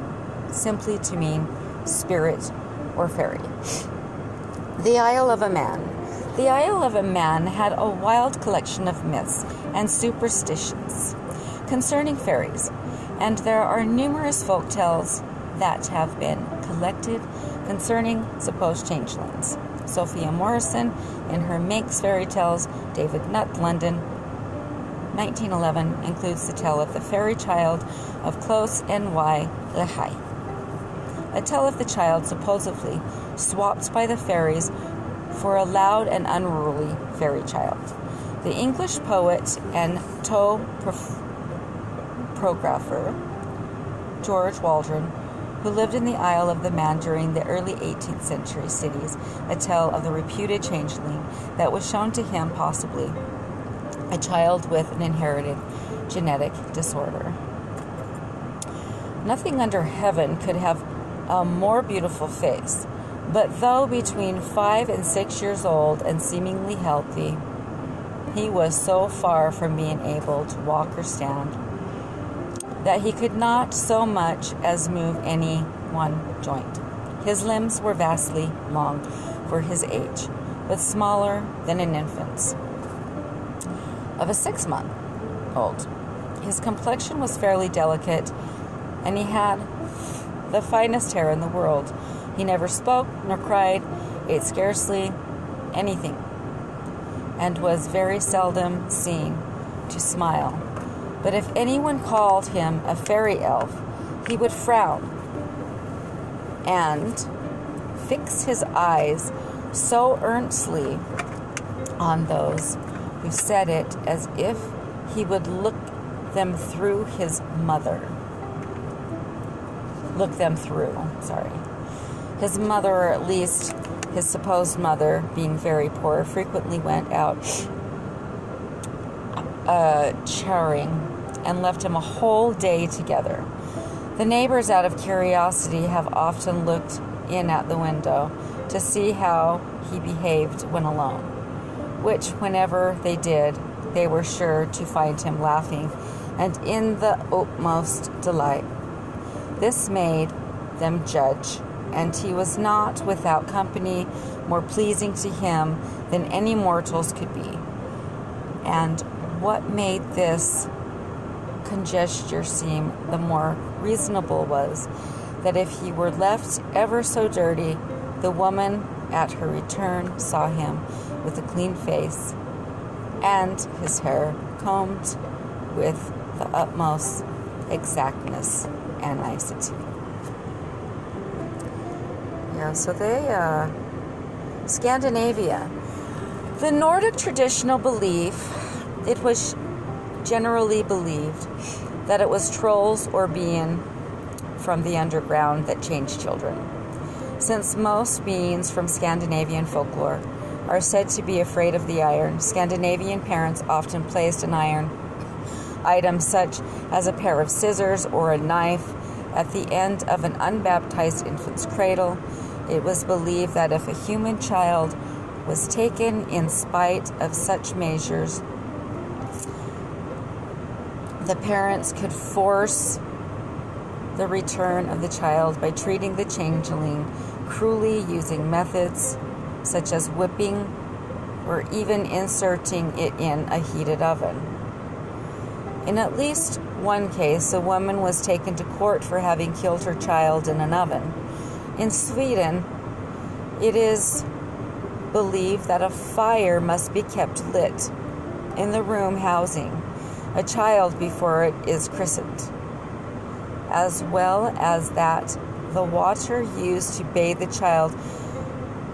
simply to mean spirit or fairy. The Isle of a Man. The Isle of a Man had a wild collection of myths and superstitions concerning fairies, and there are numerous folk tales that have been collected concerning supposed changelings. Sophia Morrison, in her Manx Fairy Tales, David Nutt, London, 1911, includes the tale of the fairy child of Close N.Y. Lehigh. A tale of the child supposedly swapped by the fairies for a loud and unruly fairy child. The English poet and toe prographer George Waldron who lived in the Isle of the Man during the early 18th century cities, a tale of the reputed changeling that was shown to him possibly a child with an inherited genetic disorder. Nothing under heaven could have a more beautiful face, but though between five and six years old and seemingly healthy, he was so far from being able to walk or stand that he could not so much as move any one joint. His limbs were vastly long for his age, but smaller than an infant's. Of a six month old, his complexion was fairly delicate, and he had the finest hair in the world. He never spoke nor cried, ate scarcely anything, and was very seldom seen to smile but if anyone called him a fairy elf, he would frown and fix his eyes so earnestly on those who said it as if he would look them through his mother. Look them through, sorry. His mother, or at least his supposed mother, being very poor, frequently went out uh, charing and left him a whole day together. The neighbors, out of curiosity, have often looked in at the window to see how he behaved when alone, which, whenever they did, they were sure to find him laughing and in the utmost delight. This made them judge, and he was not without company more pleasing to him than any mortals could be. And what made this congesture seem, the more reasonable was that if he were left ever so dirty, the woman at her return saw him with a clean face and his hair combed with the utmost exactness and nicety. Yeah, so they, uh, Scandinavia. The Nordic traditional belief it was generally believed that it was trolls or being from the underground that changed children. Since most beings from Scandinavian folklore are said to be afraid of the iron, Scandinavian parents often placed an iron item such as a pair of scissors or a knife at the end of an unbaptized infant's cradle. It was believed that if a human child was taken in spite of such measures, the parents could force the return of the child by treating the changeling cruelly using methods such as whipping or even inserting it in a heated oven. In at least one case, a woman was taken to court for having killed her child in an oven. In Sweden, it is believed that a fire must be kept lit in the room housing a child before it is christened, as well as that the water used to bathe the child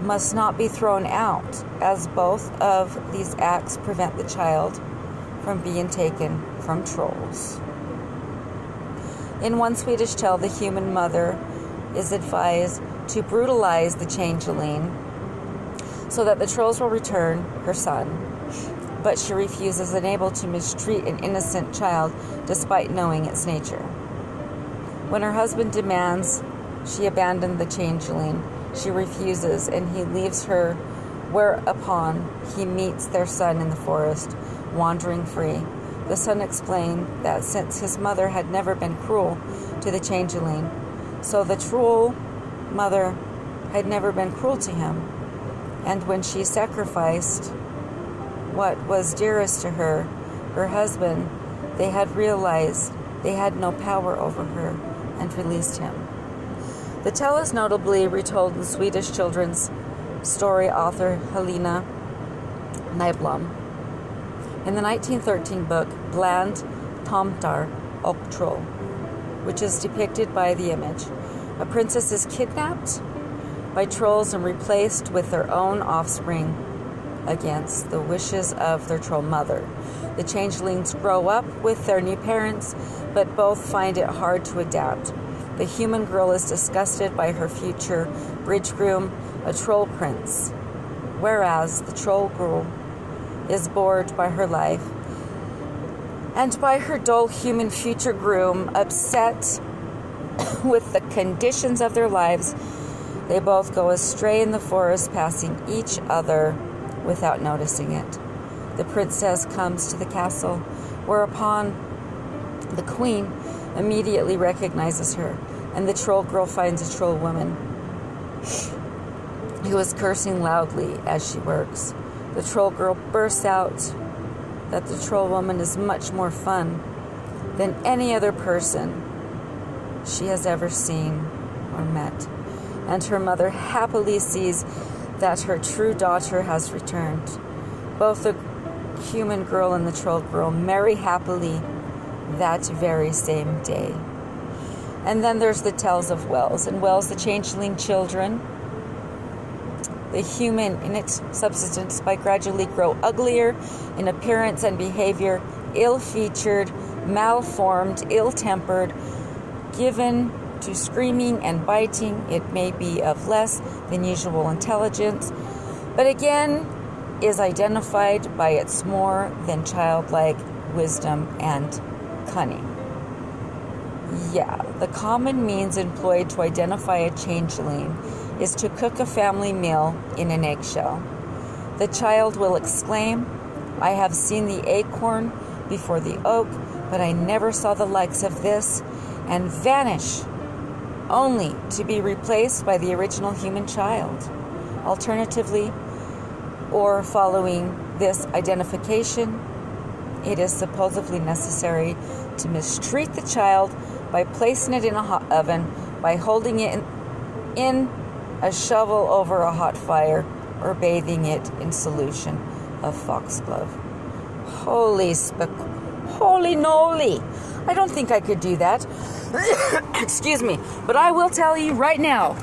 must not be thrown out, as both of these acts prevent the child from being taken from trolls. In one Swedish tale, the human mother is advised to brutalize the changeling so that the trolls will return her son but she refuses, unable to mistreat an innocent child despite knowing its nature. When her husband demands she abandon the changeling, she refuses and he leaves her, whereupon he meets their son in the forest, wandering free. The son explained that since his mother had never been cruel to the changeling, so the troll mother had never been cruel to him. And when she sacrificed what was dearest to her, her husband, they had realized they had no power over her and released him. The tale is notably retold in Swedish children's story author Helena Nyblom. In the 1913 book Bland Tomtar Troll, which is depicted by the image, a princess is kidnapped by trolls and replaced with their own offspring against the wishes of their troll mother. The changelings grow up with their new parents, but both find it hard to adapt. The human girl is disgusted by her future bridge groom, a troll prince, whereas the troll girl is bored by her life and by her dull human future groom, upset with the conditions of their lives. They both go astray in the forest, passing each other without noticing it. The princess comes to the castle, whereupon the queen immediately recognizes her, and the troll girl finds a troll woman who is cursing loudly as she works. The troll girl bursts out that the troll woman is much more fun than any other person she has ever seen or met. And her mother happily sees that her true daughter has returned. Both the human girl and the troll girl marry happily that very same day. And then there's the tales of Wales. And Wales, the changeling children, the human in its subsistence by gradually grow uglier in appearance and behavior, ill featured, malformed, ill tempered, given to screaming and biting. It may be of less than usual intelligence, but again is identified by its more than childlike wisdom and cunning. Yeah, the common means employed to identify a changeling is to cook a family meal in an eggshell. The child will exclaim, I have seen the acorn before the oak, but I never saw the likes of this, and vanish, only to be replaced by the original human child. Alternatively, or following this identification, it is supposedly necessary to mistreat the child by placing it in a hot oven, by holding it in, in a shovel over a hot fire, or bathing it in solution of foxglove. Holy spec, holy noly! I don't think I could do that. Excuse me, but I will tell you right now.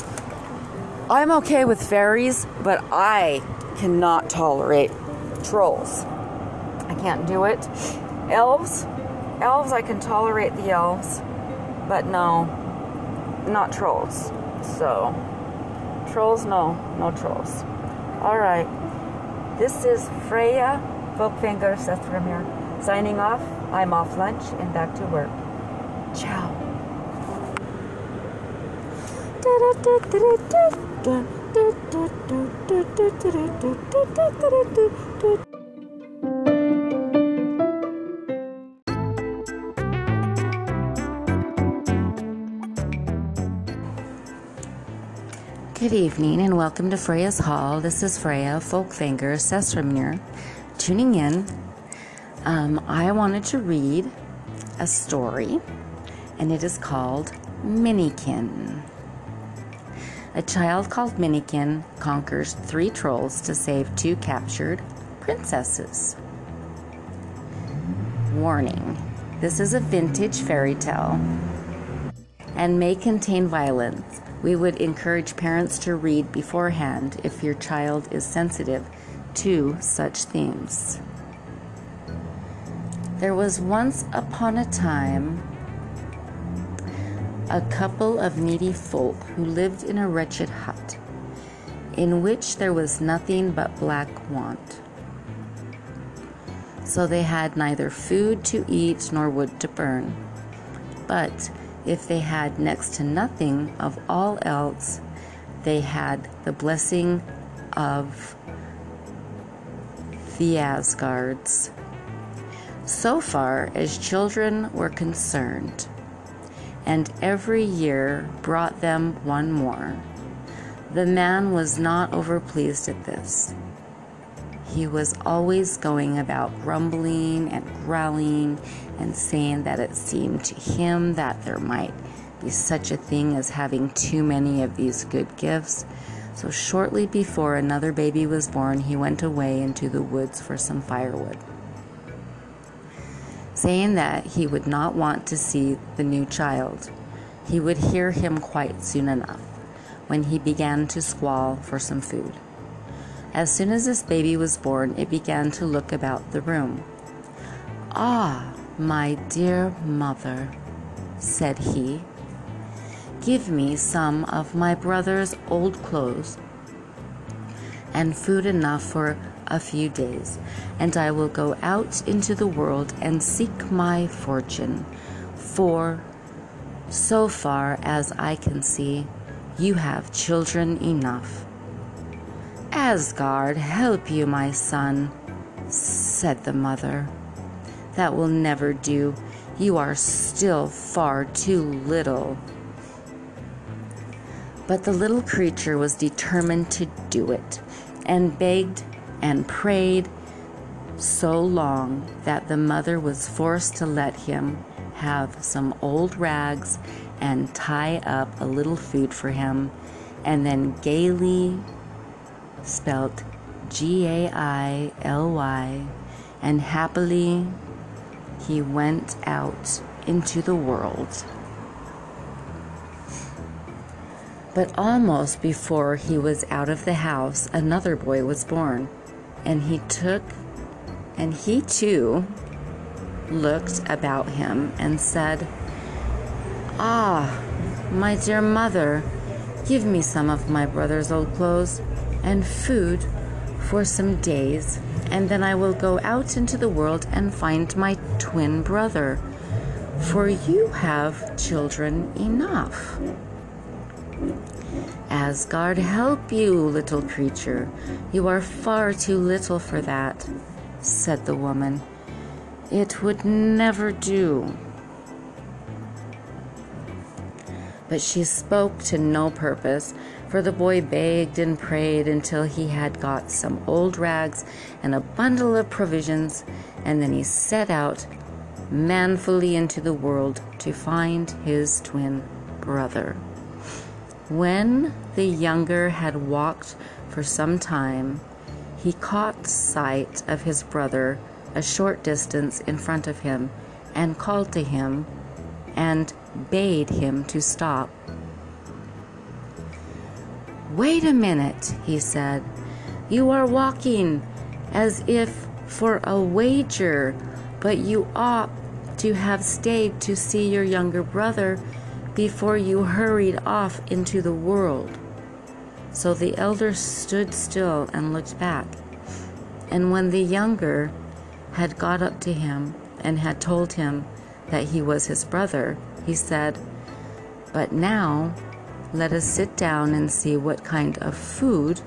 I'm okay with fairies, but I cannot tolerate trolls. I can't do it. Elves, elves, I can tolerate the elves, but no, not trolls. So, trolls, no, no trolls. All right, this is Freya Folkfinger Sethramir signing off. I'm off lunch and back to work. Ciao. Good evening and welcome to Freya's Hall. This is Freya Folkfinger Sesramir tuning in. Um, I wanted to read a story, and it is called Minikin. A child called Minikin conquers three trolls to save two captured princesses. Warning this is a vintage fairy tale and may contain violence. We would encourage parents to read beforehand if your child is sensitive to such themes. There was once upon a time a couple of needy folk who lived in a wretched hut in which there was nothing but black want. So they had neither food to eat nor wood to burn. But if they had next to nothing of all else, they had the blessing of the Asgards. So far as children were concerned, and every year brought them one more. The man was not overpleased at this. He was always going about grumbling and growling and saying that it seemed to him that there might be such a thing as having too many of these good gifts. So, shortly before another baby was born, he went away into the woods for some firewood, saying that he would not want to see the new child. He would hear him quite soon enough when he began to squall for some food. As soon as this baby was born, it began to look about the room. Ah, my dear mother, said he, give me some of my brother's old clothes and food enough for a few days, and I will go out into the world and seek my fortune. For, so far as I can see, you have children enough. Asgard help you, my son, said the mother. That will never do. You are still far too little. But the little creature was determined to do it, and begged and prayed so long that the mother was forced to let him have some old rags and tie up a little food for him, and then gaily spelt G A I L Y, and happily he went out into the world. But almost before he was out of the house, another boy was born, and he took, and he too looked about him and said, Ah, my dear mother, give me some of my brother's old clothes and food for some days, and then I will go out into the world and find my twin brother, for you have children enough. Asgard help you, little creature. You are far too little for that, said the woman. It would never do. But she spoke to no purpose, for the boy begged and prayed until he had got some old rags and a bundle of provisions, and then he set out manfully into the world to find his twin brother. When the younger had walked for some time, he caught sight of his brother a short distance in front of him and called to him and bade him to stop. Wait a minute, he said. You are walking as if for a wager, but you ought to have stayed to see your younger brother before you hurried off into the world. So the elder stood still and looked back. And when the younger had got up to him and had told him that he was his brother, he said, But now let us sit down and see what kind of food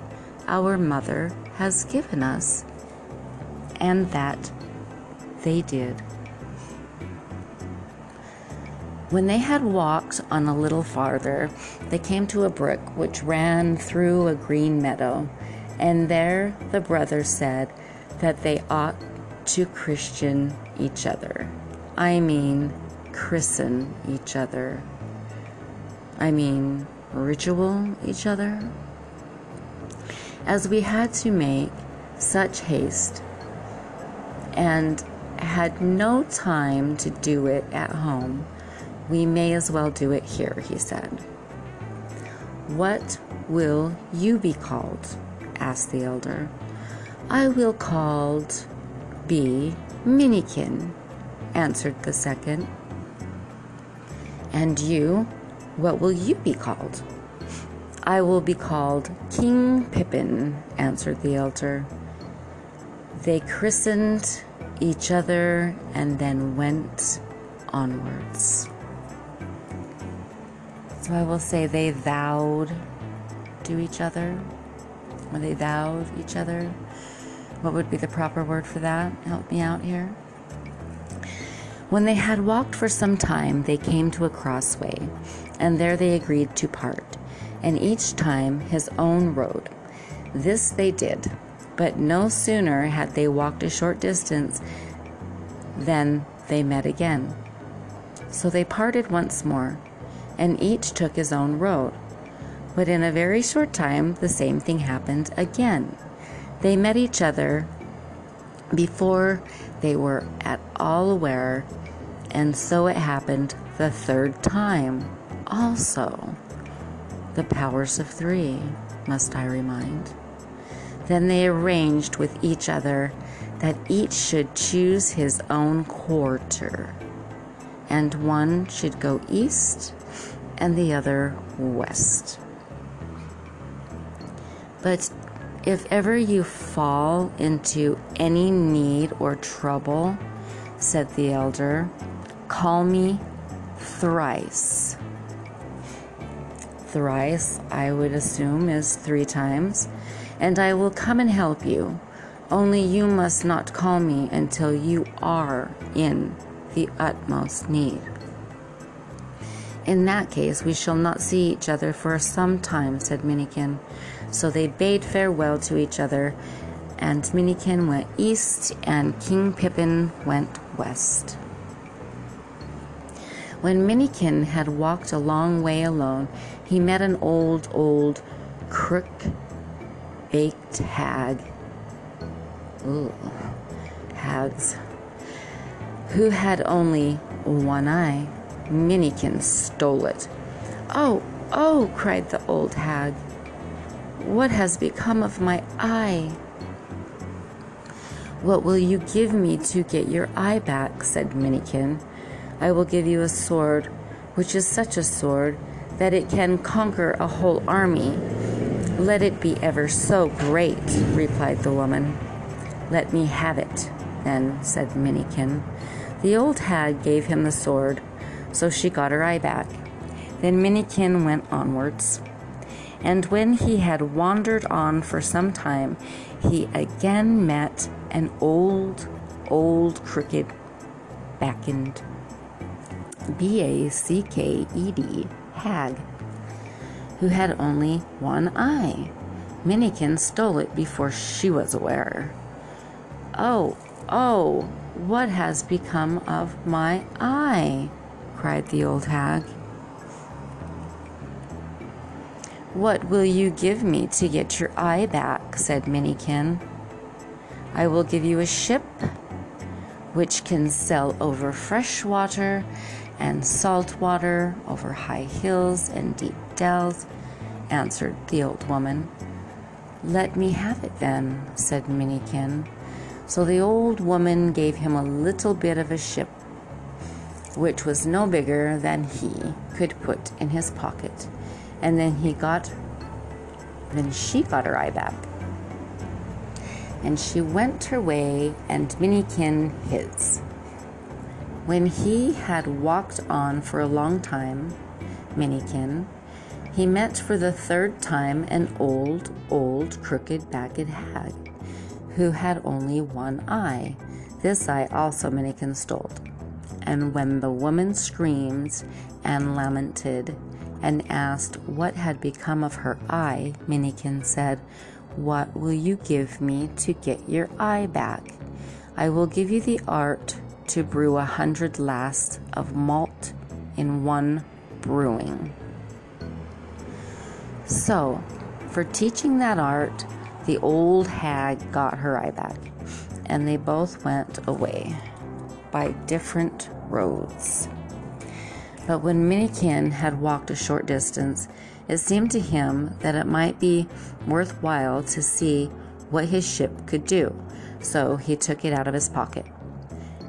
our mother has given us. And that they did. When they had walked on a little farther, they came to a brook which ran through a green meadow, and there the brothers said that they ought to Christian each other. I mean, christen each other. I mean, ritual each other. As we had to make such haste and had no time to do it at home, we may as well do it here, he said. What will you be called? asked the elder. I will called be Minikin, answered the second. And you, what will you be called? I will be called King Pippin, answered the elder. They christened each other and then went onwards. So I will say they vowed to each other, or they vowed each other. What would be the proper word for that? Help me out here. When they had walked for some time, they came to a crossway, and there they agreed to part. and each time his own road. This they did, but no sooner had they walked a short distance than they met again. So they parted once more, and each took his own road. But in a very short time, the same thing happened again. They met each other before they were at all aware, and so it happened the third time also. The powers of three, must I remind. Then they arranged with each other that each should choose his own quarter, and one should go east and the other west. But if ever you fall into any need or trouble, said the elder, call me thrice. Thrice, I would assume, is three times, and I will come and help you. Only you must not call me until you are in the utmost need. In that case, we shall not see each other for some time, said Minikin. So they bade farewell to each other, and Minikin went east, and King Pippin went west. When Minikin had walked a long way alone, he met an old, old, crook baked hag. Ooh, hags. Who had only one eye. Minikin stole it. Oh, oh, cried the old hag. What has become of my eye? What will you give me to get your eye back? said Minikin. I will give you a sword, which is such a sword that it can conquer a whole army. Let it be ever so great, replied the woman. Let me have it, then, said Minikin. The old hag gave him the sword, so she got her eye back. Then Minikin went onwards. And when he had wandered on for some time, he again met an old, old, crooked, backened, B A C K E D, hag, who had only one eye. Minikin stole it before she was aware. Oh, oh, what has become of my eye? Cried the old hag. What will you give me to get your eye back? said Minikin. I will give you a ship which can sail over fresh water and salt water, over high hills and deep dells, answered the old woman. Let me have it then, said Minikin. So the old woman gave him a little bit of a ship, which was no bigger than he could put in his pocket. And then he got then she got her eye back. And she went her way and minikin his. When he had walked on for a long time minikin he met for the third time an old old crooked backed hag who had only one eye. This eye also minikin stole and when the woman screamed and lamented and asked what had become of her eye, Minikin said, What will you give me to get your eye back? I will give you the art to brew a hundred lasts of malt in one brewing. So, for teaching that art, the old hag got her eye back, and they both went away by different roads. But when Minikin had walked a short distance, it seemed to him that it might be worthwhile to see what his ship could do. So he took it out of his pocket.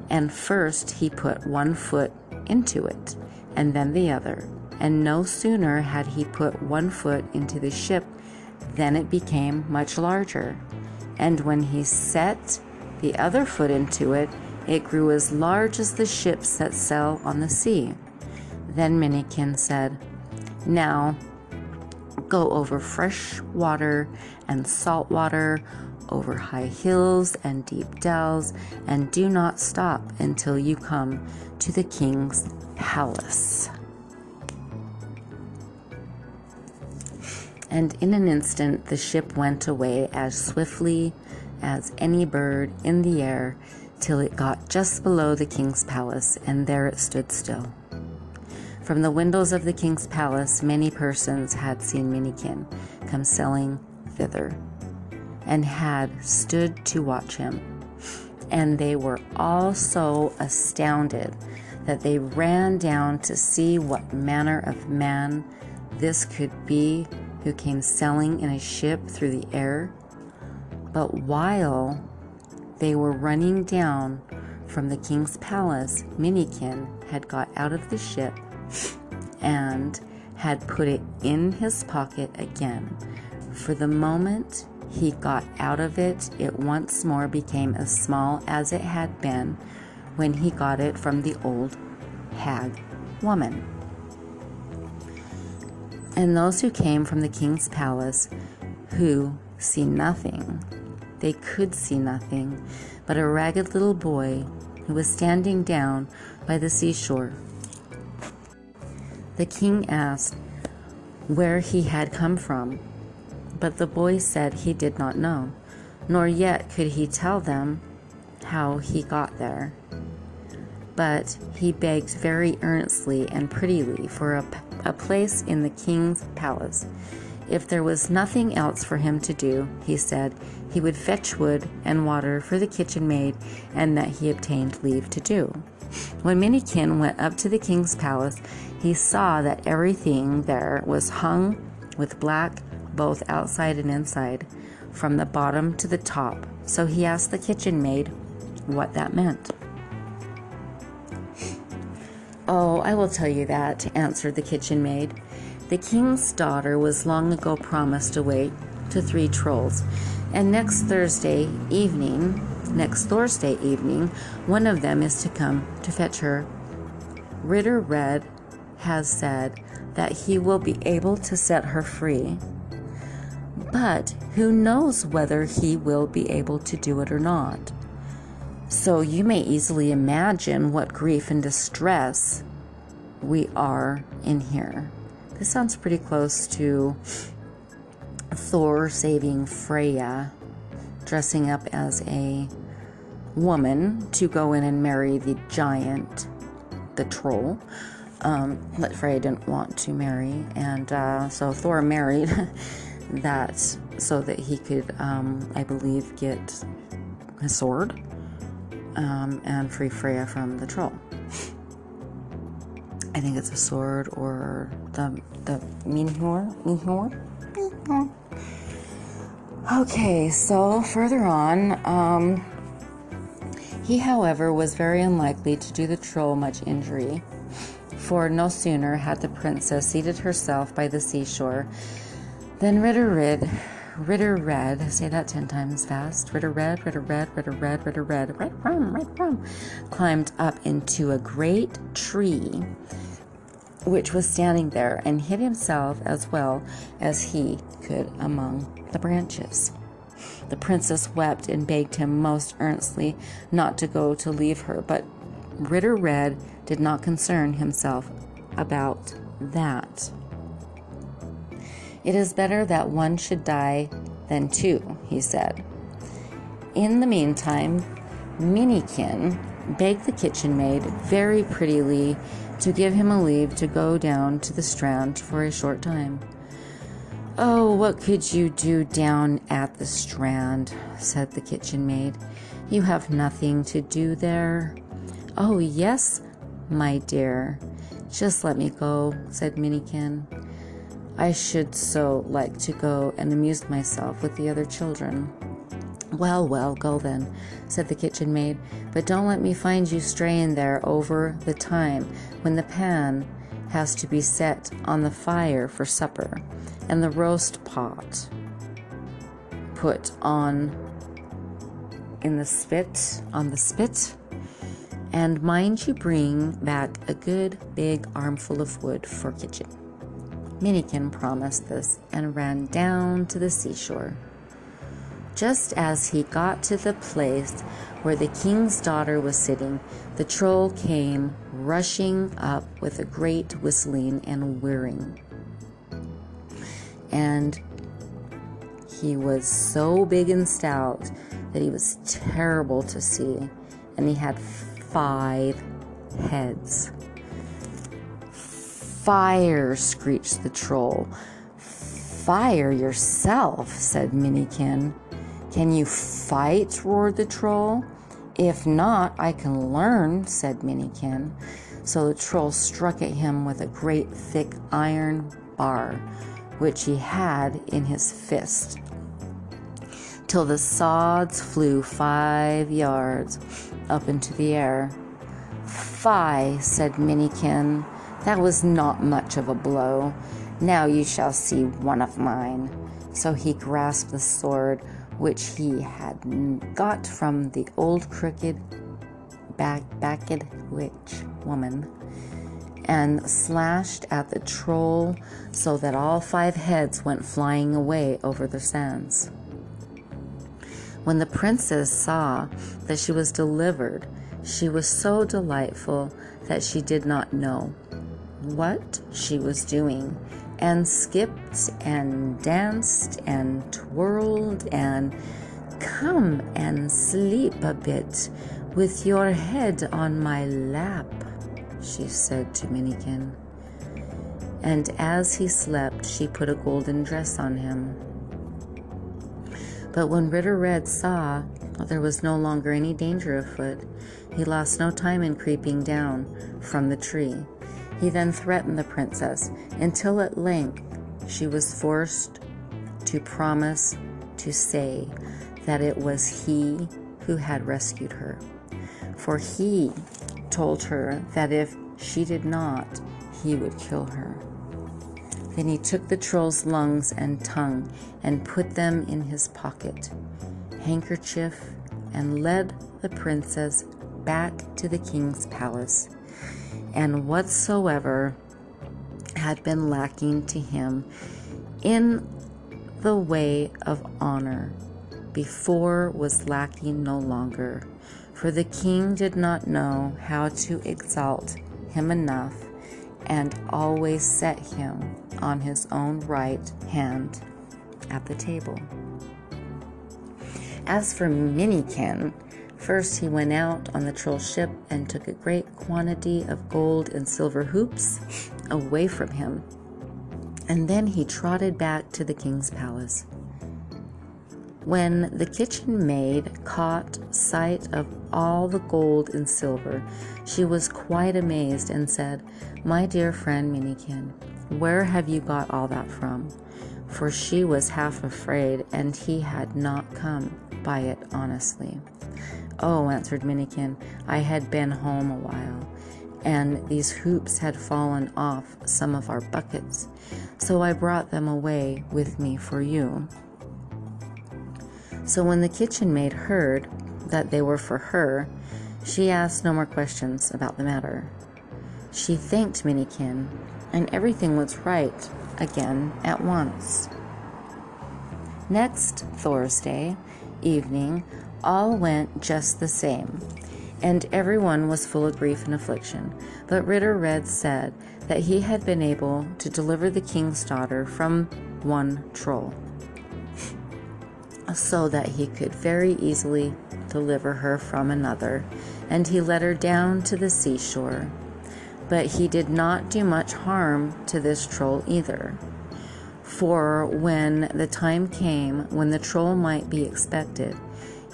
And first he put one foot into it, and then the other. And no sooner had he put one foot into the ship than it became much larger. And when he set the other foot into it, it grew as large as the ships that sail on the sea. Then Minikin said, Now go over fresh water and salt water, over high hills and deep dells, and do not stop until you come to the king's palace. and in an instant the ship went away as swiftly as any bird in the air till it got just below the king's palace, and there it stood still. From the windows of the king's palace, many persons had seen Minikin come sailing thither, and had stood to watch him. And they were all so astounded that they ran down to see what manner of man this could be who came sailing in a ship through the air. But while they were running down from the king's palace, Minikin had got out of the ship and had put it in his pocket again. For the moment he got out of it, it once more became as small as it had been when he got it from the old hag woman. And those who came from the king's palace, who see nothing, they could see nothing, but a ragged little boy who was standing down by the seashore. The king asked where he had come from, but the boy said he did not know, nor yet could he tell them how he got there. But he begged very earnestly and prettily for a, a place in the king's palace. If there was nothing else for him to do, he said, he would fetch wood and water for the kitchen maid, and that he obtained leave to do. When Minikin went up to the king's palace, he saw that everything there was hung with black, both outside and inside, from the bottom to the top. So he asked the kitchen maid what that meant. Oh, I will tell you that, answered the kitchen maid. The king's daughter was long ago promised away to three trolls, and next Thursday evening, next Thursday evening, one of them is to come to fetch her. Ritter Red has said that he will be able to set her free. But who knows whether he will be able to do it or not? So you may easily imagine what grief and distress we are in here. This sounds pretty close to Thor saving Freya, dressing up as a woman to go in and marry the giant, the troll, um, that Freya didn't want to marry. And uh, so Thor married that so that he could, um, I believe, get his sword um, and free Freya from the troll. I think it's a sword or the the Minhor. Minhor. Okay, so further on, um, he, however, was very unlikely to do the troll much injury, for no sooner had the princess seated herself by the seashore than Ritter Red Ritter Red, say that 10 times fast. Ritter Red, Ritter Red, Ritter Red, Ritter Red, Red Rum, Red Rum, climbed up into a great tree which was standing there and hid himself as well as he could among the branches. The princess wept and begged him most earnestly not to go to leave her, but Ritter Red did not concern himself about that. It is better that one should die than two, he said. In the meantime, Minikin begged the kitchen maid very prettily to give him a leave to go down to the strand for a short time. Oh, what could you do down at the strand? said the kitchen maid. You have nothing to do there. Oh, yes, my dear. Just let me go, said Minikin. I should so like to go and amuse myself with the other children. Well, well, go then, said the kitchen maid, but don't let me find you straying there over the time when the pan has to be set on the fire for supper, and the roast pot put on in the spit, on the spit. And mind you bring back a good big armful of wood for kitchen. Minikin promised this and ran down to the seashore. Just as he got to the place where the king's daughter was sitting, the troll came rushing up with a great whistling and whirring. and he was so big and stout that he was terrible to see, and he had five heads. Fire, screeched the troll. Fire yourself, said Minikin. Can you fight? roared the troll. If not, I can learn, said Minikin. So the troll struck at him with a great thick iron bar, which he had in his fist, till the sods flew five yards up into the air. Fie, said Minikin, that was not much of a blow. Now you shall see one of mine. So he grasped the sword which he had got from the old crooked back backed witch woman and slashed at the troll so that all five heads went flying away over the sands. When the princess saw that she was delivered, she was so delightful that she did not know what she was doing and skipped and danced and twirled and come and sleep a bit with your head on my lap, she said to Minikin. And as he slept, she put a golden dress on him. But when Ritter Red saw there was no longer any danger afoot, he lost no time in creeping down from the tree he then threatened the princess until at length she was forced to promise to say that it was he who had rescued her. For he told her that if she did not, he would kill her. Then he took the troll's lungs and tongue and put them in his pocket, handkerchief, and led the princess back to the king's palace and whatsoever had been lacking to him in the way of honor before was lacking no longer, for the king did not know how to exalt him enough and always set him on his own right hand at the table. As for Minikin, First, he went out on the troll ship and took a great quantity of gold and silver hoops away from him. And then he trotted back to the king's palace. When the kitchen maid caught sight of all the gold and silver, she was quite amazed and said, My dear friend Minikin, where have you got all that from? For she was half afraid, and he had not come by it honestly. Oh, answered Minikin, I had been home a while, and these hoops had fallen off some of our buckets, so I brought them away with me for you. So when the kitchen maid heard that they were for her, she asked no more questions about the matter. She thanked Minikin, and everything was right again at once. Next Thursday evening, all went just the same, and everyone was full of grief and affliction. But Ritter Red said that he had been able to deliver the king's daughter from one troll, so that he could very easily deliver her from another, and he led her down to the seashore. But he did not do much harm to this troll either. For when the time came when the troll might be expected,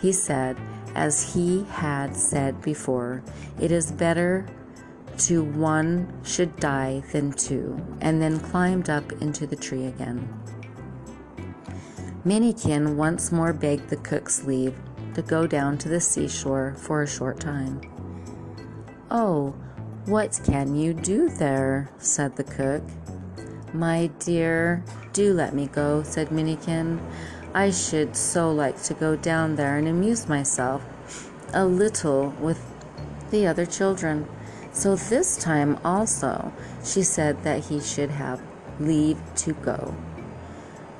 he said, as he had said before, it is better to one should die than two, and then climbed up into the tree again. Minikin once more begged the cook's leave to go down to the seashore for a short time. Oh, what can you do there? said the cook. My dear, do let me go, said Minikin. I should so like to go down there and amuse myself a little with the other children. So this time also she said that he should have leave to go.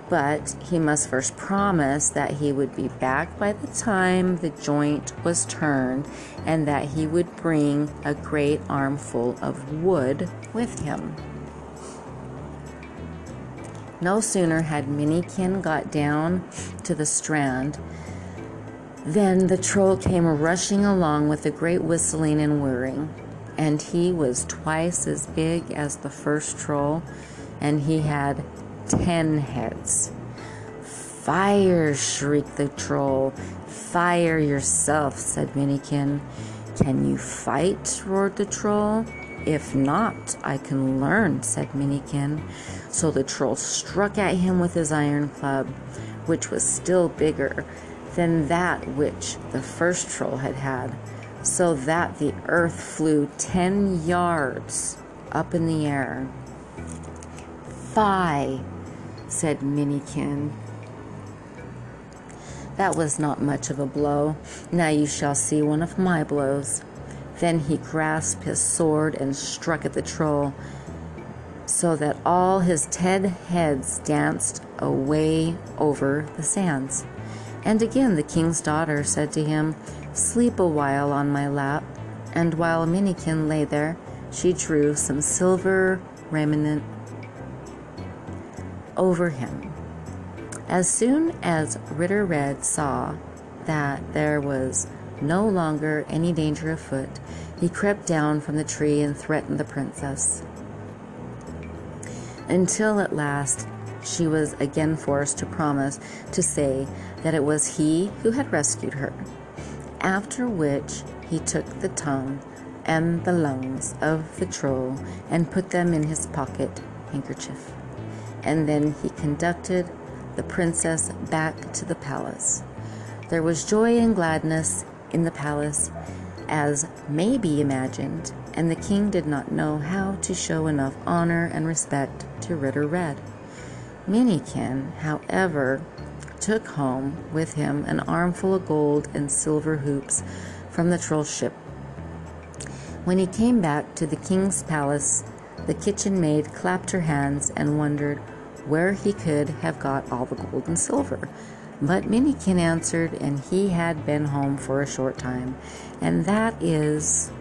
But he must first promise that he would be back by the time the joint was turned and that he would bring a great armful of wood with him. No sooner had Minikin got down to the strand than the troll came rushing along with a great whistling and whirring. And he was twice as big as the first troll, and he had ten heads. Fire! shrieked the troll. Fire yourself, said Minikin. Can you fight? roared the troll. If not, I can learn, said Minikin. So the troll struck at him with his iron club, which was still bigger than that which the first troll had had, so that the earth flew ten yards up in the air. Fie, said Minikin. That was not much of a blow. Now you shall see one of my blows. Then he grasped his sword and struck at the troll, so that all his ten heads danced away over the sands. And again the king's daughter said to him, Sleep a while on my lap. And while Minikin lay there, she drew some silver raiment over him. As soon as Ritter Red saw that there was no longer any danger afoot, he crept down from the tree and threatened the princess. Until at last she was again forced to promise to say that it was he who had rescued her. After which he took the tongue and the lungs of the troll and put them in his pocket handkerchief. And then he conducted the princess back to the palace. There was joy and gladness in the palace, as may be imagined, and the king did not know how to show enough honor and respect to Ritter Red. Minikin, however, took home with him an armful of gold and silver hoops from the troll ship. When he came back to the king's palace, the kitchen maid clapped her hands and wondered where he could have got all the gold and silver. But Minikin answered, and he had been home for a short time, and that is,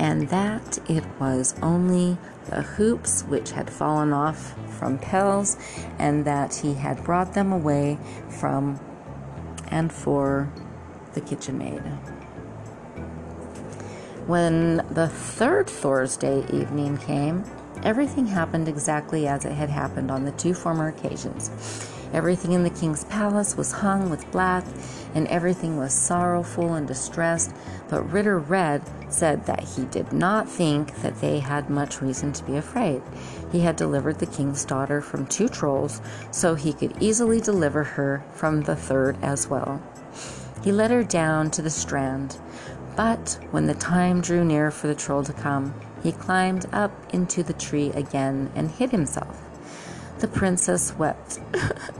and that it was only the hoops which had fallen off from Pels, and that he had brought them away from and for the kitchen maid. When the third Thursday evening came, everything happened exactly as it had happened on the two former occasions. Everything in the king's palace was hung with black, and everything was sorrowful and distressed. But Ritter Red said that he did not think that they had much reason to be afraid. He had delivered the king's daughter from two trolls, so he could easily deliver her from the third as well. He led her down to the strand, but when the time drew near for the troll to come, he climbed up into the tree again and hid himself. The princess wept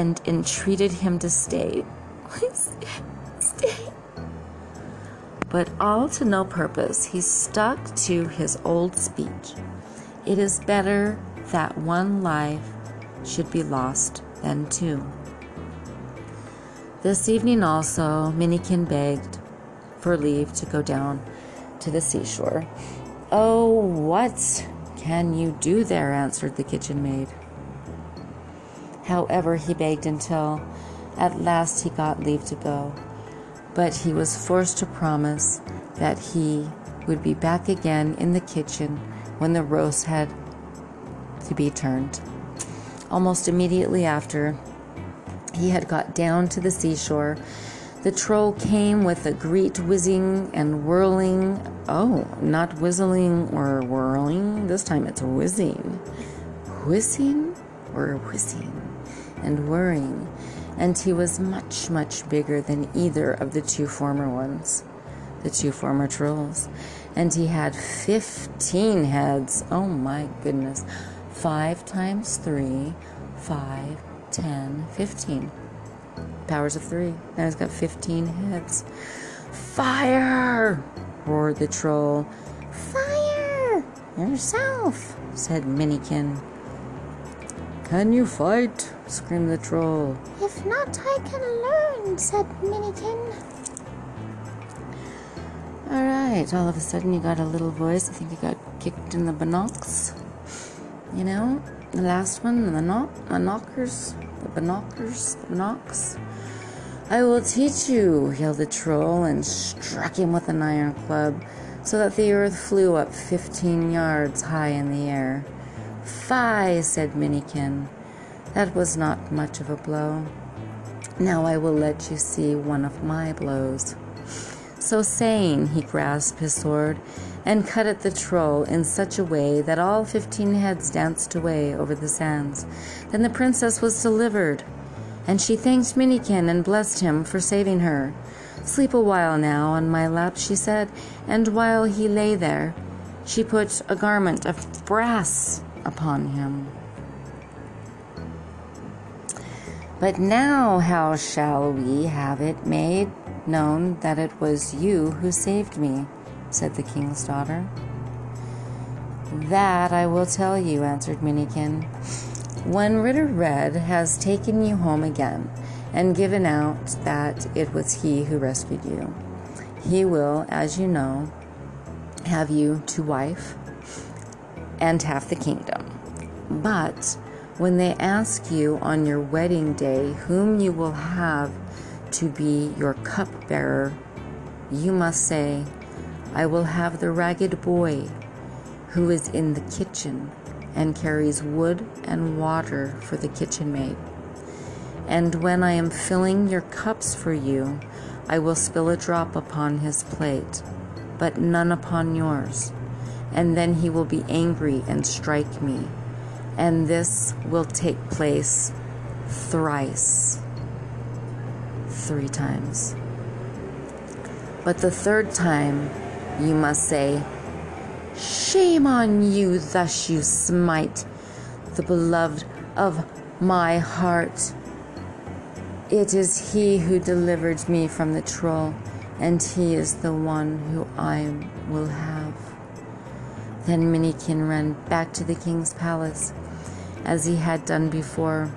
and entreated him to stay. Please stay. But all to no purpose. He stuck to his old speech. It is better that one life should be lost than two. This evening also, Minikin begged for leave to go down to the seashore. Oh, what can you do there? answered the kitchen maid. However, he begged until at last he got leave to go, but he was forced to promise that he would be back again in the kitchen when the roast had to be turned. Almost immediately after he had got down to the seashore, the troll came with a great whizzing and whirling. Oh, not whistling or whirling. This time it's whizzing. Whizzing or whizzing and whirring. And he was much, much bigger than either of the two former ones, the two former trolls. And he had 15 heads. Oh my goodness. Five times three, five, ten, fifteen powers of three. Now he's got 15 heads. Fire! roared the troll. Fire! Yourself, said Minikin. Can you fight? screamed the troll. If not, I can learn, said Minikin. All right, all of a sudden you got a little voice. I think you got kicked in the binocs. You know, the last one, the knock, the knockers, the binoculars, the knocks. I will teach you, yelled the troll, and struck him with an iron club, so that the earth flew up fifteen yards high in the air. Fie, said Minikin. That was not much of a blow. Now I will let you see one of my blows. So saying, he grasped his sword and cut at the troll in such a way that all fifteen heads danced away over the sands. Then the princess was delivered, and she thanked Minikin and blessed him for saving her. Sleep a while now on my lap, she said, and while he lay there, she put a garment of brass upon him. But now, how shall we have it made known that it was you who saved me? said the king's daughter. That I will tell you, answered Minikin. When Ritter Red has taken you home again and given out that it was he who rescued you, he will, as you know, have you to wife and half the kingdom. But when they ask you on your wedding day whom you will have to be your cupbearer, you must say, I will have the ragged boy who is in the kitchen and carries wood and water for the kitchen maid. And when I am filling your cups for you, I will spill a drop upon his plate, but none upon yours. And then he will be angry and strike me. And this will take place thrice, three times. But the third time, you must say, Shame on you, thus you smite the beloved of my heart. It is he who delivered me from the troll, and he is the one who I will have. Then Minikin ran back to the king's palace, as he had done before.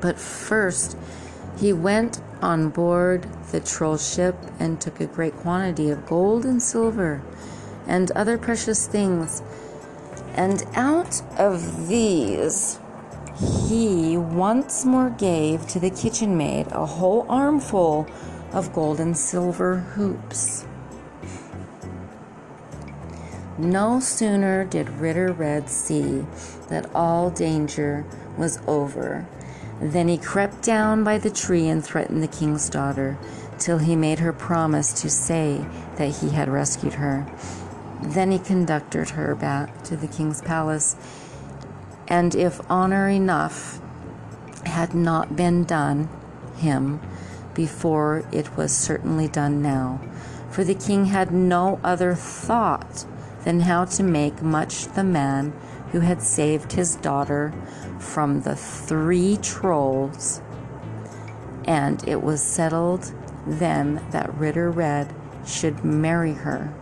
But first, he went on board the troll ship and took a great quantity of gold and silver and other precious things. And out of these, he once more gave to the kitchen maid a whole armful of gold and silver hoops. No sooner did Ritter Red see that all danger was over than he crept down by the tree and threatened the king's daughter till he made her promise to say that he had rescued her. Then he conducted her back to the king's palace, and if honor enough had not been done him before, it was certainly done now. For the king had no other thought than how to make much the man who had saved his daughter from the three trolls. And it was settled then that Ritter Red should marry her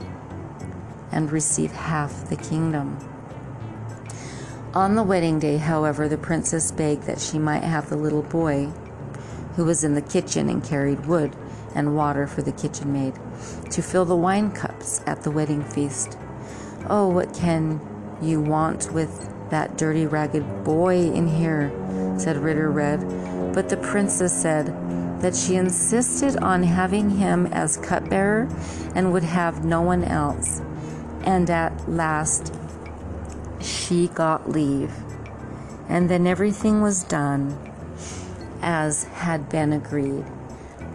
and receive half the kingdom. On the wedding day, however, the princess begged that she might have the little boy who was in the kitchen and carried wood and water for the kitchen maid to fill the wine cups at the wedding feast. Oh, what can you want with that dirty, ragged boy in here? said Ritter Red. But the princess said that she insisted on having him as cupbearer and would have no one else. And at last she got leave. And then everything was done as had been agreed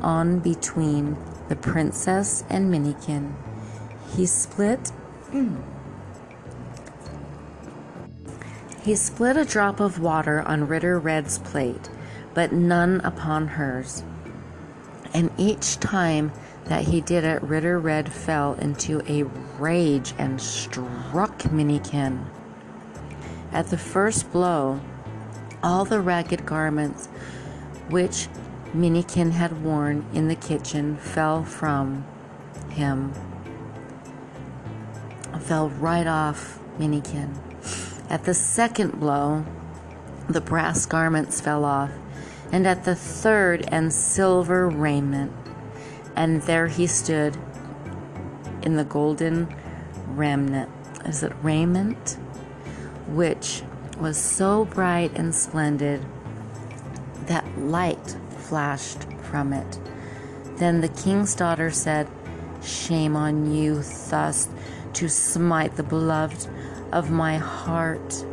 on between the princess and Minikin. He split. Mm, He split a drop of water on Ritter Red's plate, but none upon hers. And each time that he did it, Ritter Red fell into a rage and struck Minikin. At the first blow, all the ragged garments which Minikin had worn in the kitchen fell from him, fell right off Minikin. At the second blow, the brass garments fell off, and at the third, and silver raiment. And there he stood in the golden remnant. Is it raiment? which was so bright and splendid that light flashed from it. Then the king's daughter said, Shame on you, thus to smite the beloved of my heart.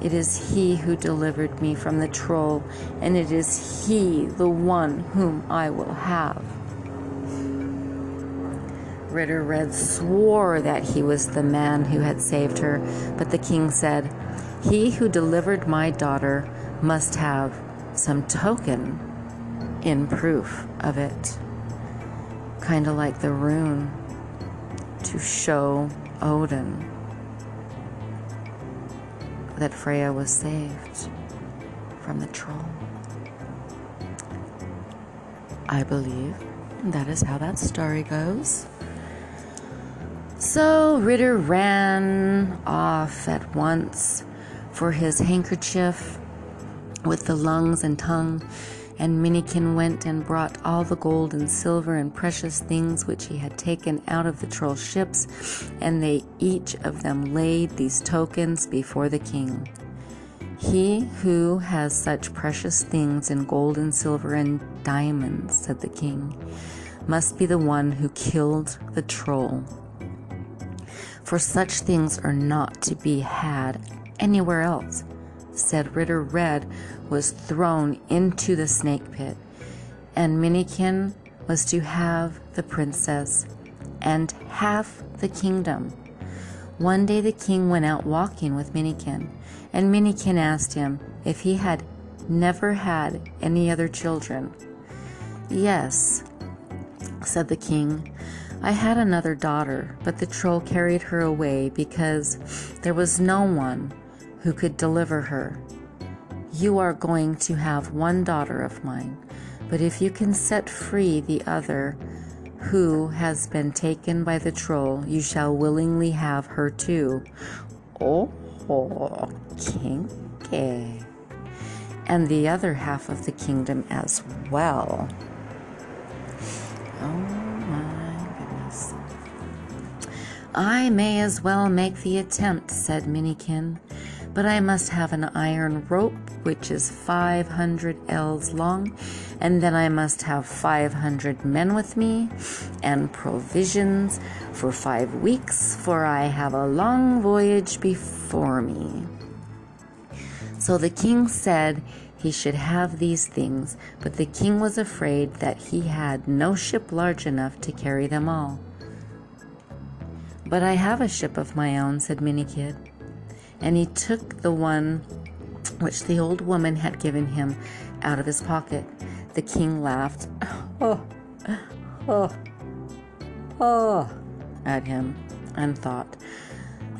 It is he who delivered me from the troll, and it is he, the one whom I will have. Ritter Red swore that he was the man who had saved her, but the king said, He who delivered my daughter must have some token in proof of it. Kind of like the rune to show Odin that Freya was saved from the troll. I believe that is how that story goes. So Ritter ran off at once for his handkerchief with the lungs and tongue, and Minikin went and brought all the gold and silver and precious things which he had taken out of the troll ships, and they each of them laid these tokens before the king. He who has such precious things in gold and silver and diamonds, said the king, must be the one who killed the troll. For such things are not to be had anywhere else said Ritter Red was thrown into the snake pit, and Minikin was to have the princess and half the kingdom. One day the king went out walking with Minikin, and Minikin asked him if he had never had any other children. Yes, said the king. I had another daughter, but the troll carried her away because there was no one who could deliver her. You are going to have one daughter of mine, but if you can set free the other who has been taken by the troll, you shall willingly have her too. Oh, oh kinky. And the other half of the kingdom as well. Oh my goodness. I may as well make the attempt, said Minikin but I must have an iron rope which is 500 ells long, and then I must have 500 men with me, and provisions for five weeks, for I have a long voyage before me. So the king said he should have these things, but the king was afraid that he had no ship large enough to carry them all. But I have a ship of my own, said Minikin and he took the one which the old woman had given him out of his pocket. The king laughed, oh, oh, oh, at him, and thought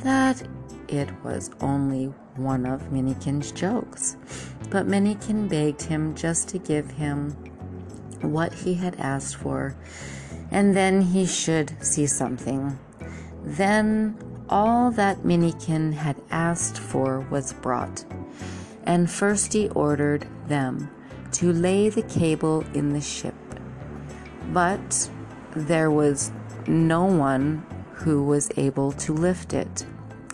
that it was only one of Minikin's jokes. But Minikin begged him just to give him what he had asked for, and then he should see something. Then all that Minikin had asked for was brought, and first he ordered them to lay the cable in the ship. But there was no one who was able to lift it,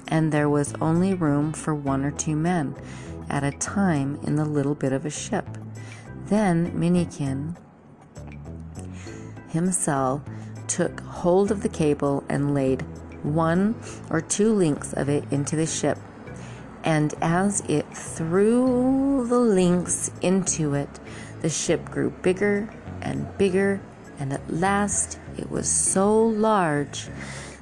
and there was only room for one or two men at a time in the little bit of a ship. Then Minikin himself took hold of the cable and laid one or two links of it into the ship, and as it threw the links into it, the ship grew bigger and bigger, and at last it was so large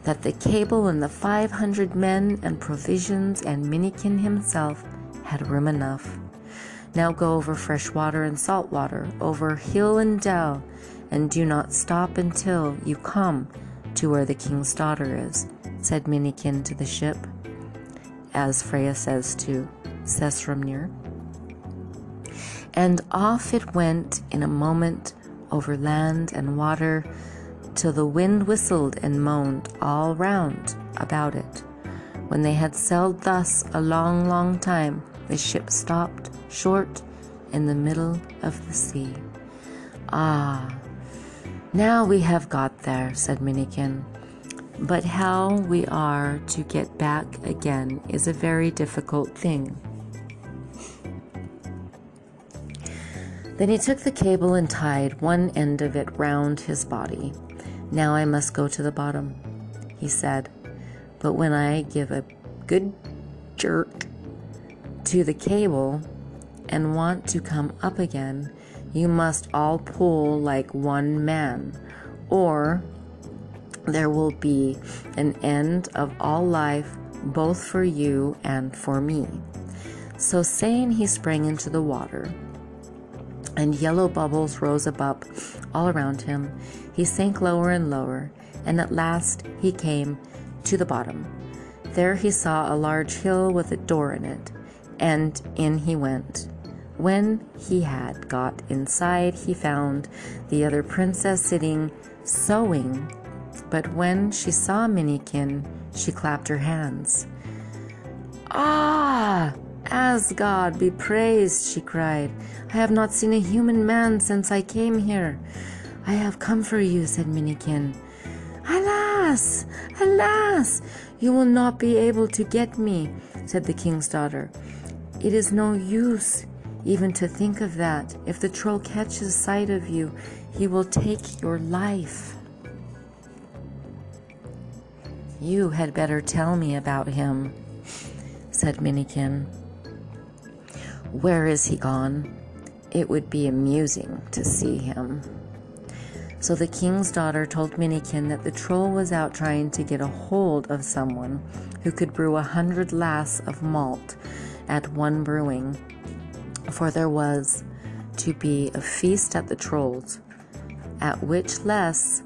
that the cable and the 500 men and provisions and Minikin himself had room enough. Now go over fresh water and salt water, over hill and dell, and do not stop until you come to where the king's daughter is, said Minikin to the ship, as Freya says to Sessrumnir. And off it went in a moment over land and water till the wind whistled and moaned all round about it. When they had sailed thus a long, long time, the ship stopped short in the middle of the sea. Ah, now we have got there, said Minikin. But how we are to get back again is a very difficult thing. Then he took the cable and tied one end of it round his body. Now I must go to the bottom, he said. But when I give a good jerk to the cable and want to come up again, you must all pull like one man, or there will be an end of all life, both for you and for me. So saying, he sprang into the water, and yellow bubbles rose up all around him. He sank lower and lower, and at last he came to the bottom. There he saw a large hill with a door in it, and in he went. When he had got inside, he found the other princess sitting sewing. But when she saw Minikin, she clapped her hands. Ah! Asgard be praised, she cried. I have not seen a human man since I came here. I have come for you, said Minikin. Alas! Alas! You will not be able to get me, said the king's daughter. It is no use even to think of that. If the troll catches sight of you, he will take your life. You had better tell me about him, said Minikin. Where is he gone? It would be amusing to see him. So the king's daughter told Minikin that the troll was out trying to get a hold of someone who could brew a hundred lass of malt at one brewing, for there was to be a feast at the trolls, at which less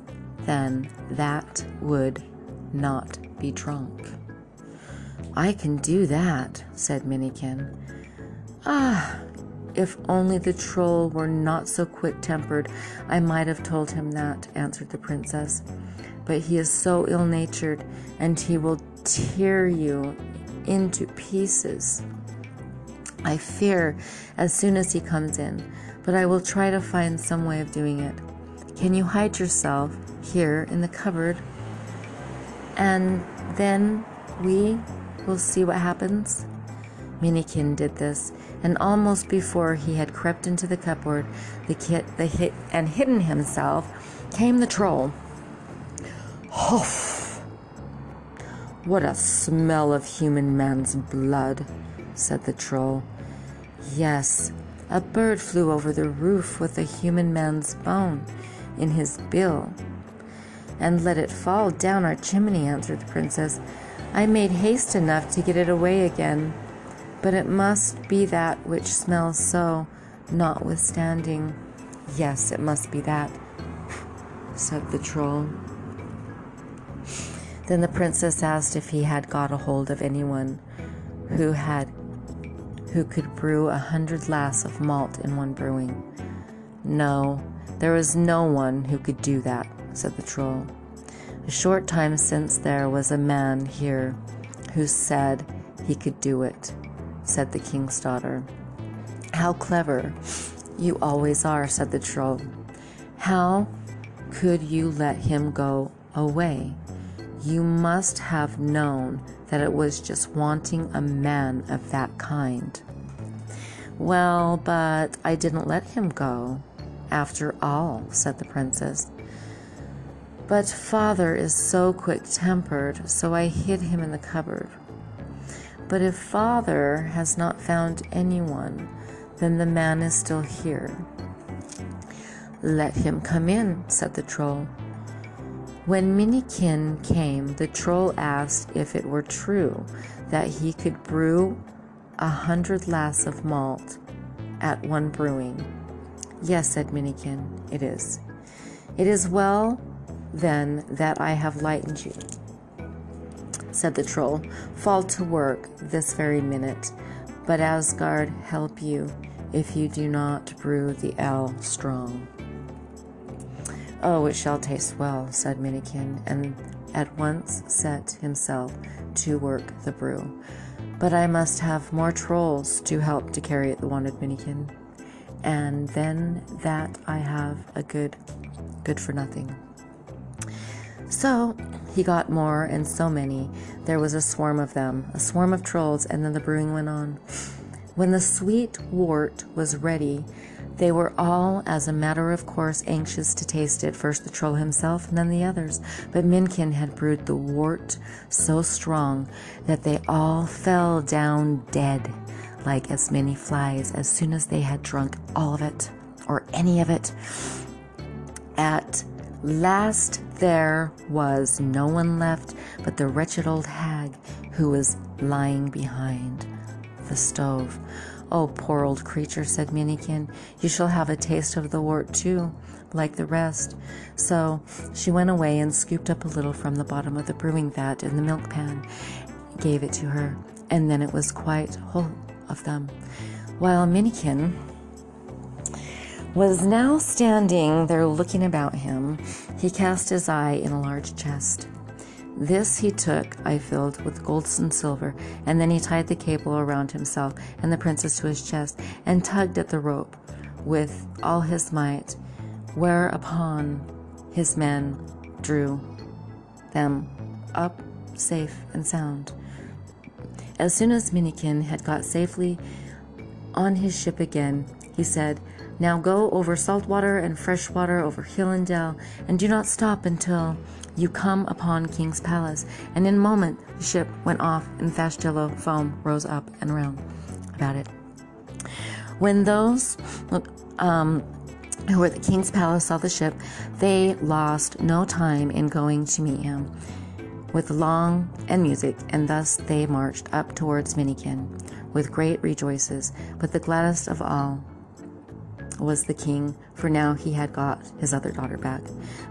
than that would not be drunk. I can do that, said Minikin. Ah, if only the troll were not so quick tempered, I might have told him that, answered the princess. But he is so ill natured, and he will tear you into pieces. I fear as soon as he comes in, but I will try to find some way of doing it. Can you hide yourself here in the cupboard? And then we will see what happens? Minikin did this, and almost before he had crept into the cupboard, the kit, the hit, and hidden himself, came the troll. Huff! What a smell of human man's blood, said the troll. Yes, a bird flew over the roof with a human man's bone in his bill. And let it fall down our chimney, answered the princess. I made haste enough to get it away again but it must be that which smells so, notwithstanding. Yes, it must be that, said the troll. Then the princess asked if he had got a hold of anyone who had who could brew a hundred lass of malt in one brewing. No, there was no one who could do that, said the troll. A short time since there was a man here who said he could do it said the king's daughter. How clever you always are, said the troll. How could you let him go away? You must have known that it was just wanting a man of that kind. Well, but I didn't let him go, after all, said the princess. But father is so quick tempered, so I hid him in the cupboard. But if father has not found anyone, then the man is still here. Let him come in, said the troll. When Minikin came, the troll asked if it were true that he could brew a hundred lass of malt at one brewing. Yes, said Minikin, it is. It is well, then, that I have lightened you said the troll. Fall to work this very minute, but Asgard help you if you do not brew the ale strong. Oh, it shall taste well, said Minikin, and at once set himself to work the brew. But I must have more trolls to help to carry it, the wanted Minikin. And then that I have a good, good for nothing. So he got more, and so many. There was a swarm of them, a swarm of trolls, and then the brewing went on. When the sweet wort was ready, they were all, as a matter of course, anxious to taste it, first the troll himself and then the others. But Minikin had brewed the wort so strong that they all fell down dead, like as many flies, as soon as they had drunk all of it, or any of it. At last there was no one left but the wretched old hag who was lying behind the stove. Oh, poor old creature, said Minikin, you shall have a taste of the wort too, like the rest. So she went away and scooped up a little from the bottom of the brewing vat in the milk pan, gave it to her, and then it was quite whole of them. While Minikin was now standing there looking about him, he cast his eye in a large chest. This he took, I filled with gold and silver, and then he tied the cable around himself and the princess to his chest, and tugged at the rope with all his might, whereupon his men drew them up safe and sound. As soon as Minikin had got safely on his ship again, he said, Now go over salt water and fresh water, over hill and dell, and do not stop until you come upon King's palace. And in a moment the ship went off, and fast yellow foam rose up and round about it. When those um, who were at the king's palace saw the ship, they lost no time in going to meet him with long and music, and thus they marched up towards Minikin with great rejoices. But the gladdest of all was the king, for now he had got his other daughter back.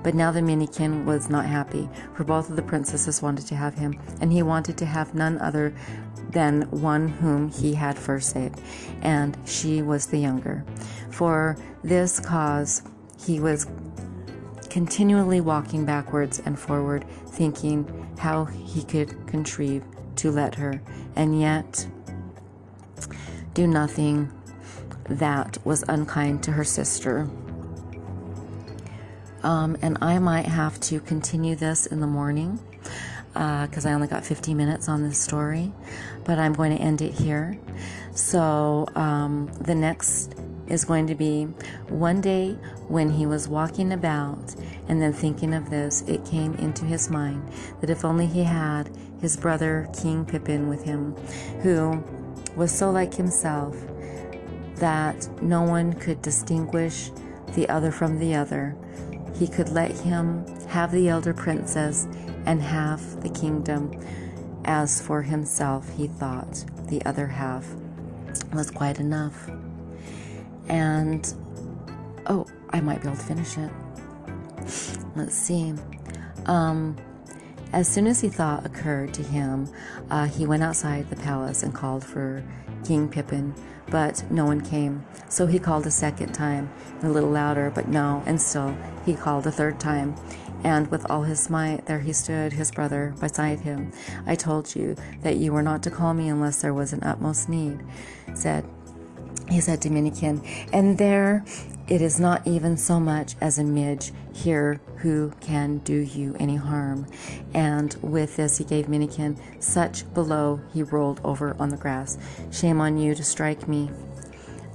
But now the Minikin was not happy, for both of the princesses wanted to have him, and he wanted to have none other than one whom he had first saved, and she was the younger. For this cause he was continually walking backwards and forward, thinking how he could contrive to let her, and yet do nothing that was unkind to her sister. Um, and I might have to continue this in the morning because uh, I only got 50 minutes on this story, but I'm going to end it here. So um, the next is going to be one day when he was walking about and then thinking of this, it came into his mind that if only he had his brother King Pippin with him, who was so like himself that no one could distinguish the other from the other. He could let him have the elder princess and half the kingdom. As for himself, he thought the other half was quite enough. And, oh, I might be able to finish it. Let's see. Um, as soon as he thought occurred to him, uh, he went outside the palace and called for King Pippin, but no one came. So he called a second time, a little louder, but no, and still he called a third time. And with all his might, there he stood, his brother, beside him. I told you that you were not to call me unless there was an utmost need, said he said to Minikin, and there it is not even so much as a midge here who can do you any harm. And with this, he gave Minikin such below he rolled over on the grass. Shame on you to strike me,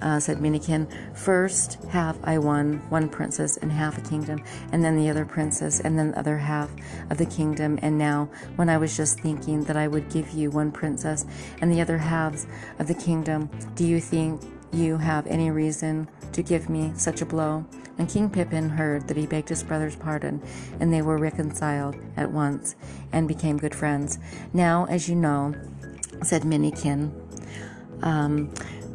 uh, said Minikin. First have I won one princess and half a kingdom, and then the other princess, and then the other half of the kingdom. And now, when I was just thinking that I would give you one princess and the other halves of the kingdom, do you think you have any reason to give me such a blow? And King Pippin heard that he begged his brother's pardon, and they were reconciled at once and became good friends. Now, as you know, said Minikin, um,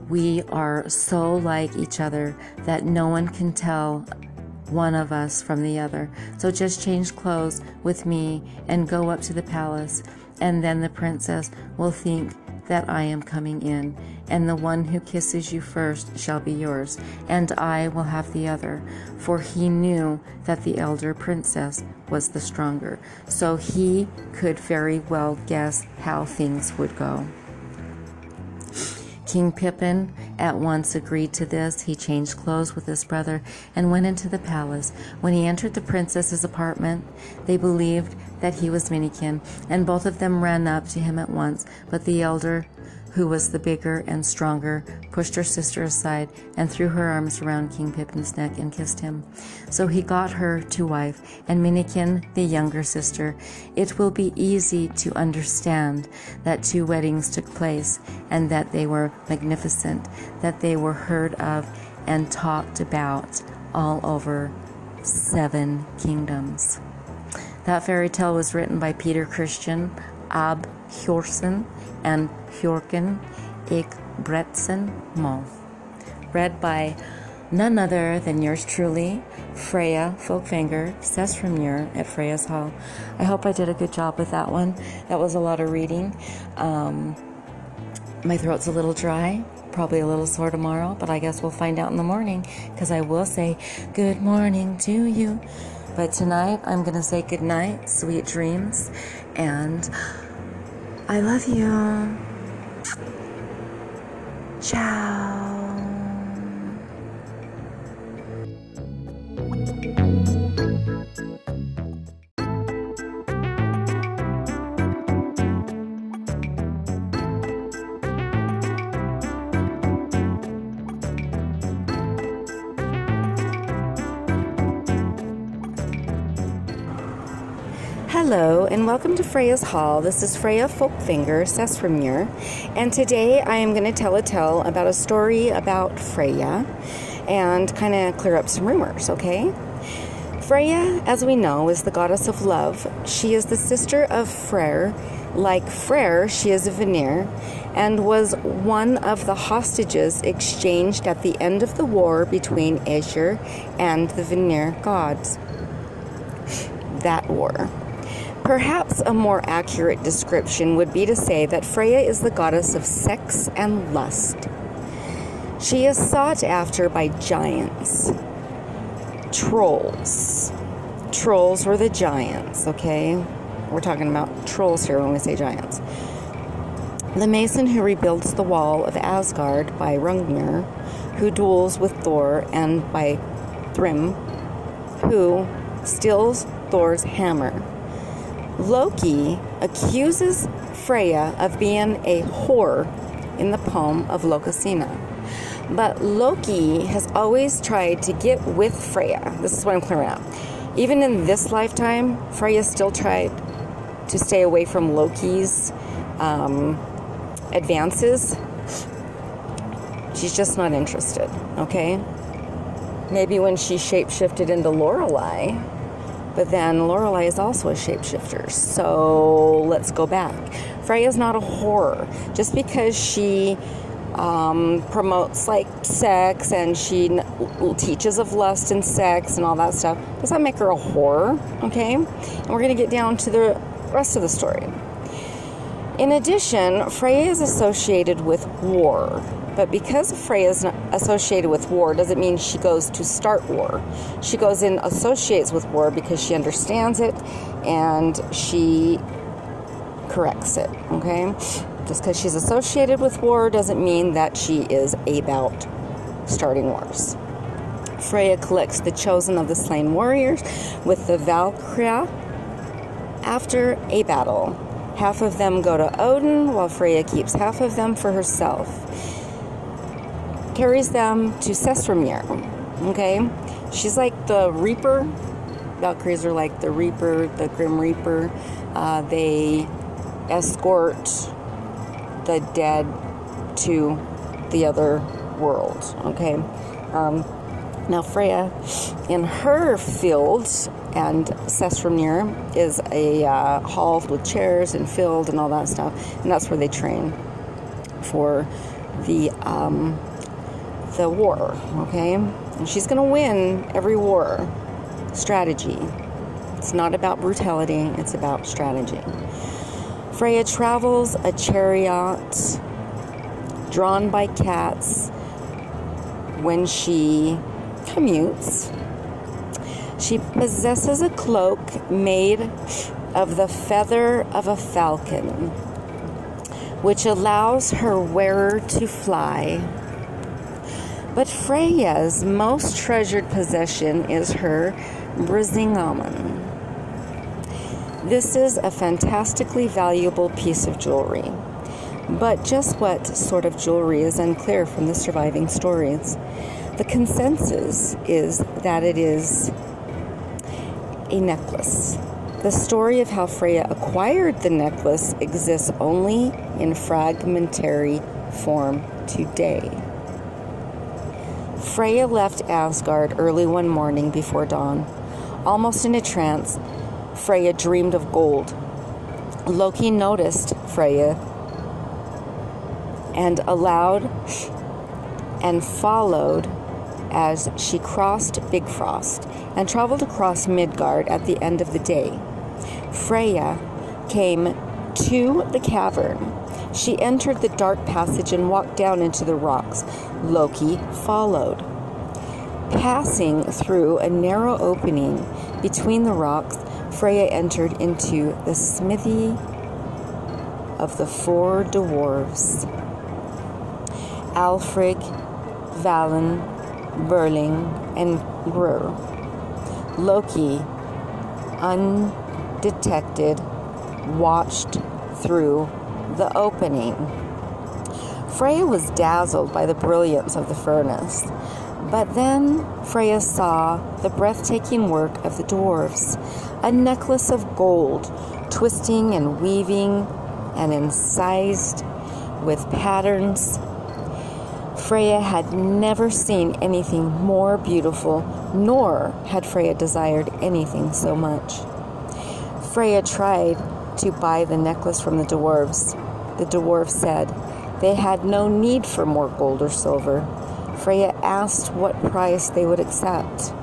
we are so like each other that no one can tell one of us from the other. So just change clothes with me and go up to the palace, and then the princess will think that I am coming in, and the one who kisses you first shall be yours, and I will have the other. For he knew that the elder princess was the stronger, so he could very well guess how things would go. King Pippin at once agreed to this. He changed clothes with his brother and went into the palace. When he entered the princess's apartment, they believed that he was Minikin, and both of them ran up to him at once. But the elder, who was the bigger and stronger, pushed her sister aside and threw her arms around King Pippin's neck and kissed him. So he got her to wife, and Minikin, the younger sister. It will be easy to understand that two weddings took place, and that they were magnificent, that they were heard of and talked about all over seven kingdoms. That fairy tale was written by Peter Christian, Ab Hjorsen, and Hjorken Ik Mo. Read by none other than yours truly, Freya Folkvanger, Sessrumur at Freya's Hall. I hope I did a good job with that one. That was a lot of reading. Um, my throat's a little dry, probably a little sore tomorrow, but I guess we'll find out in the morning because I will say good morning to you. But tonight I'm going to say good night, sweet dreams, and I love you. Ciao. Hello and welcome to Freya's Hall. This is Freya Folkvanger Sessrumur, and today I am going to tell a tale about a story about Freya and kind of clear up some rumors, okay? Freya, as we know, is the goddess of love. She is the sister of Freyr. Like Freyr, she is a Vanir and was one of the hostages exchanged at the end of the war between Aesir and the Vanir gods. That war. Perhaps a more accurate description would be to say that Freya is the goddess of sex and lust. She is sought after by giants, trolls. Trolls were the giants, okay? We're talking about trolls here when we say giants. The mason who rebuilds the wall of Asgard by Hrungnir, who duels with Thor, and by Thrym, who steals Thor's hammer. Loki accuses Freya of being a whore in the poem of Lokasenna. But Loki has always tried to get with Freya. This is what I'm clearing up. Even in this lifetime, Freya still tried to stay away from Loki's um, advances. She's just not interested, okay? Maybe when she shapeshifted into Lorelei, but then Lorelei is also a shapeshifter. So let's go back. Freya's not a horror. Just because she um, promotes like sex and she n- teaches of lust and sex and all that stuff, does that make her a horror? Okay? And we're going to get down to the rest of the story. In addition, Freya is associated with war. But because Freya is associated with war doesn't mean she goes to start war. She goes in, associates with war because she understands it and she corrects it, okay? Just because she's associated with war doesn't mean that she is about starting wars. Freya collects the chosen of the slain warriors with the Valkyria after a battle. Half of them go to Odin, while Freya keeps half of them for herself carries them to Sessrumur. Okay? She's like the Reaper. Valkyries are like the Reaper, the Grim Reaper. Uh, they escort the dead to the other world. Okay? Um, now, Freya, in her field, and Sessrumur is a uh, hall with chairs and filled and all that stuff, and that's where they train for the um, the war, okay? And she's going to win every war. Strategy. It's not about brutality, it's about strategy. Freya travels a chariot drawn by cats when she commutes. She possesses a cloak made of the feather of a falcon, which allows her wearer to fly but Freya's most treasured possession is her Brisingamen. This is a fantastically valuable piece of jewelry. But just what sort of jewelry is unclear from the surviving stories. The consensus is that it is a necklace. The story of how Freya acquired the necklace exists only in fragmentary form today. Freya left Asgard early one morning before dawn. Almost in a trance, Freya dreamed of gold. Loki noticed Freya and allowed and followed as she crossed Bifrost and traveled across Midgard at the end of the day. Freya came to the cavern. She entered the dark passage and walked down into the rocks. Loki followed. Passing through a narrow opening between the rocks, Freya entered into the smithy of the four dwarves Alfrigg, Dvalin, Berling, and Grur. Loki, undetected, watched through the opening. Freya was dazzled by the brilliance of the furnace, but then Freya saw the breathtaking work of the dwarfs a necklace of gold, twisting and weaving and incised with patterns. Freya had never seen anything more beautiful, nor had Freya desired anything so much. Freya tried to buy the necklace from the dwarves. The dwarves said they had no need for more gold or silver. Freya asked what price they would accept.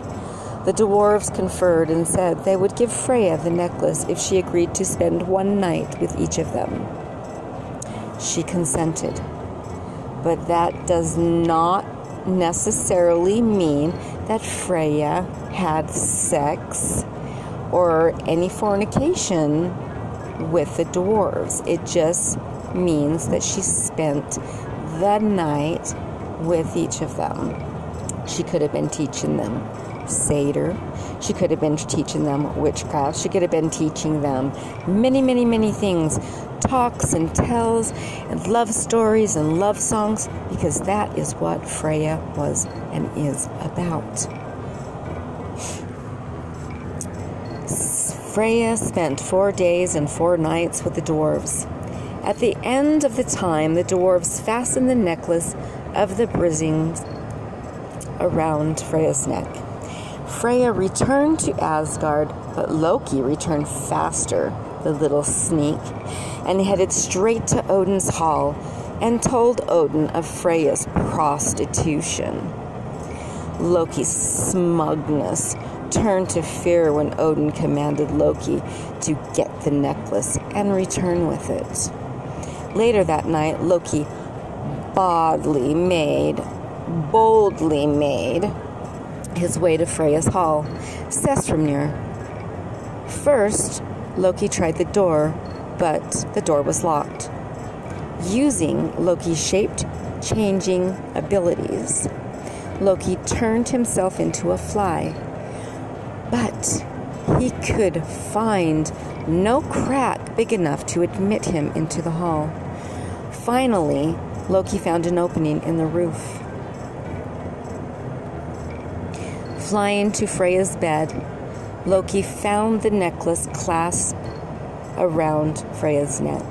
The dwarves conferred and said they would give Freya the necklace if she agreed to spend one night with each of them. She consented. But that does not necessarily mean that Freya had sex or any fornication with the dwarves. It just means that she spent the night with each of them. She could have been teaching them seidr. She could have been teaching them witchcraft. She could have been teaching them many, many, many things talks and tells and love stories and love songs because that is what Freya was and is about. Freya spent four days and four nights with the dwarves. At the end of the time, the dwarves fastened the necklace of the brisings around Freya's neck. Freya returned to Asgard, but Loki returned faster, the little sneak, and headed straight to Odin's hall and told Odin of Freya's prostitution. Loki's smugness turned to fear when Odin commanded Loki to get the necklace and return with it. Later that night, Loki boldly made, boldly made his way to Freya's hall, Sessrumnir. First, Loki tried the door, but the door was locked. Using Loki's shaped changing abilities, Loki turned himself into a fly. But he could find no crack big enough to admit him into the hall. Finally, Loki found an opening in the roof. Flying to Freya's bed, Loki found the necklace clasped around Freya's neck.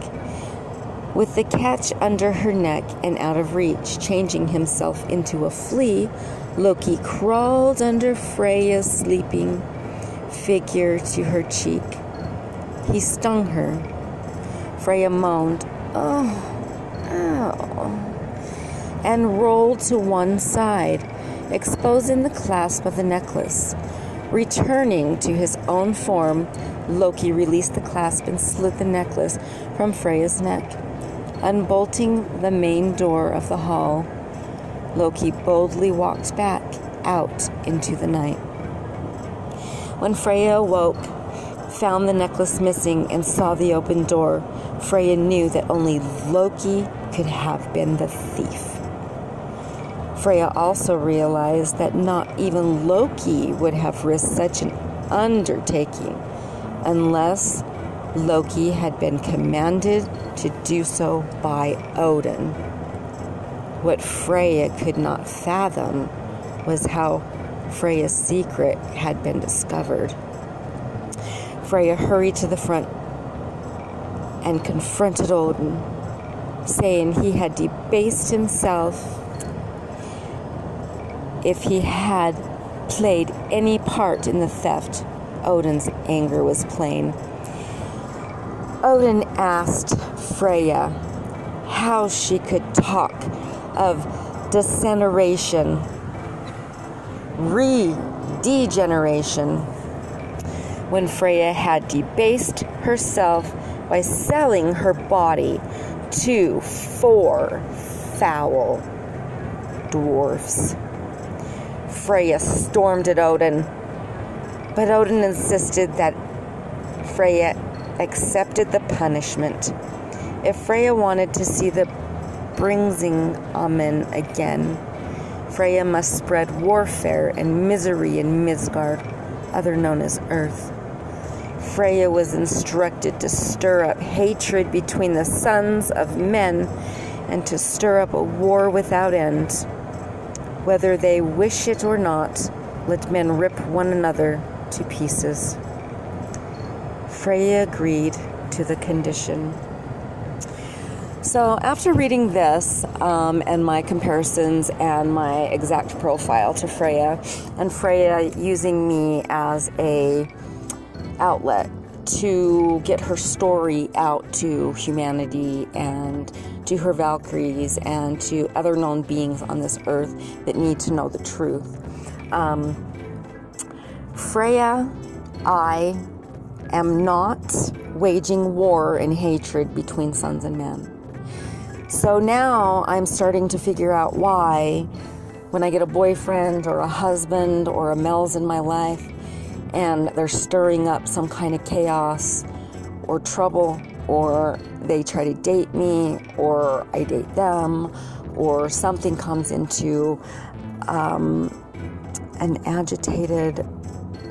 With the catch under her neck and out of reach, changing himself into a flea, Loki crawled under Freya's sleeping figure to her cheek. He stung her. Freya moaned, Oh, ow, and rolled to one side, exposing the clasp of the necklace. Returning to his own form, Loki released the clasp and slid the necklace from Freya's neck. Unbolting the main door of the hall, Loki boldly walked back out into the night. When Freya awoke, found the necklace missing, and saw the open door, Freya knew that only Loki could have been the thief. Freya also realized that not even Loki would have risked such an undertaking unless Loki had been commanded to do so by Odin. What Freya could not fathom was how Freya's secret had been discovered. Freya hurried to the front and confronted Odin, saying he had debased himself if he had played any part in the theft. Odin's anger was plain. Odin asked Freya how she could talk of degeneration, re degeneration, when Freya had debased herself by selling her body to four foul dwarfs. Freya stormed at Odin, but Odin insisted that Freya accepted the punishment. If Freya wanted to see the Bringsing Amen again, Freya must spread warfare and misery in Midgard, other known as Earth. Freya was instructed to stir up hatred between the sons of men and to stir up a war without end. Whether they wish it or not, let men rip one another to pieces. Freya agreed to the condition. So, after reading this um, and my comparisons and my exact profile to Freya, and Freya using me as a outlet to get her story out to humanity and to her Valkyries and to other known beings on this earth that need to know the truth. Um, Freya, I am not waging war and hatred between sons and men. So now I'm starting to figure out why, when I get a boyfriend or a husband or a Mel's in my life, and they're stirring up some kind of chaos or trouble, or they try to date me, or I date them, or something comes into um, an agitated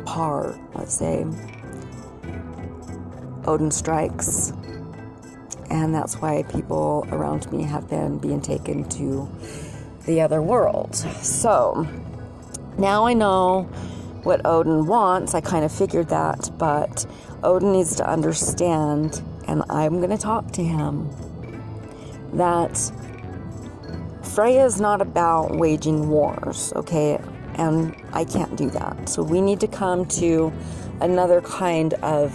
par, let's say, Odin strikes and that's why people around me have been being taken to the other world. So now I know what Odin wants. I kind of figured that, but Odin needs to understand, and I'm going to talk to him, that Freya is not about waging wars, okay? And I can't do that. So we need to come to another kind of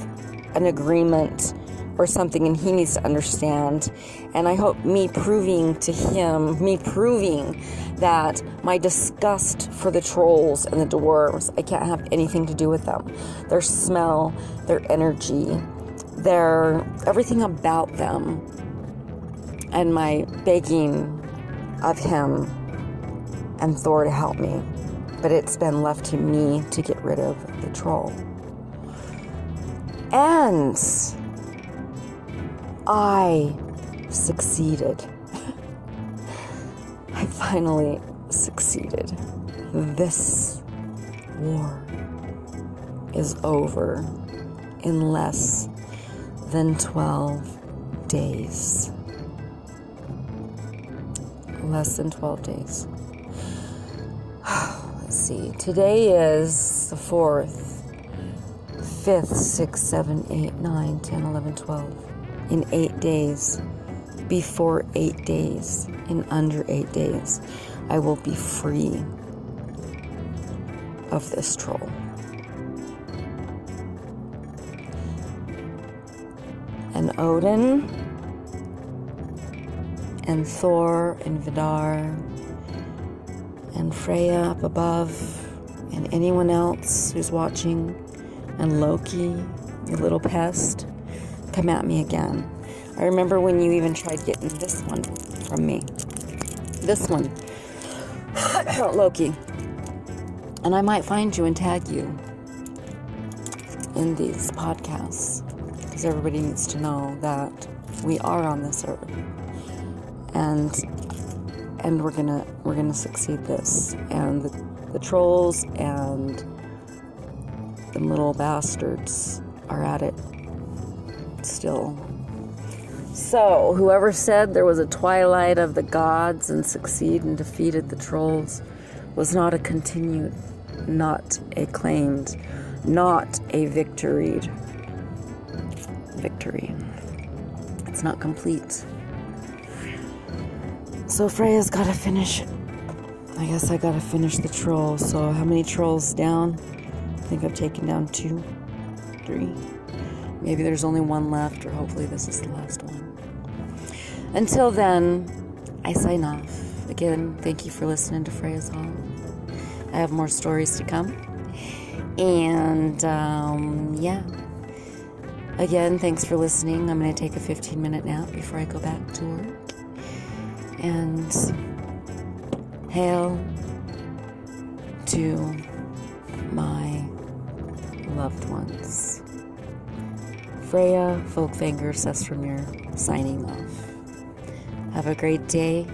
an agreement or something and he needs to understand. And I hope me proving to him, me proving that my disgust for the trolls and the dwarves, I can't have anything to do with them. Their smell, their energy, their everything about them, and my begging of him and Thor to help me. But it's been left to me to get rid of the troll. And I succeeded. I finally succeeded. This war is over in less than 12 days. Less than 12 days. Let's see. Today is the 4th, 5th, 6th, 7th, 8th, 9th, 10th, 11th, 12th in eight days, before eight days, in under eight days, I will be free of this troll. And Odin and Thor and Vidar and Freya up above and anyone else who's watching and Loki, the little pest come at me again. I remember when you even tried getting this one from me. This one. Loki. And I might find you and tag you in these podcasts because everybody needs to know that we are on this earth and and we're gonna we're gonna succeed this and the, the trolls and the little bastards are at it still. So, whoever said there was a twilight of the gods and succeed and defeated the trolls was not a continued, not a claimed, not a victoried victory. It's not complete. So Freya's gotta finish. I guess I gotta finish the troll. So how many trolls down? I think I've taken down two, three. Maybe there's only one left, or hopefully this is the last one. Until then, I sign off. Again, thank you for listening to Freya's Hall. I have more stories to come. And um, yeah. Again, thanks for listening. I'm going to take a 15 minute nap before I go back to work. And hail to my loved ones. Freya Folkvanger Sesframir signing off. Have a great day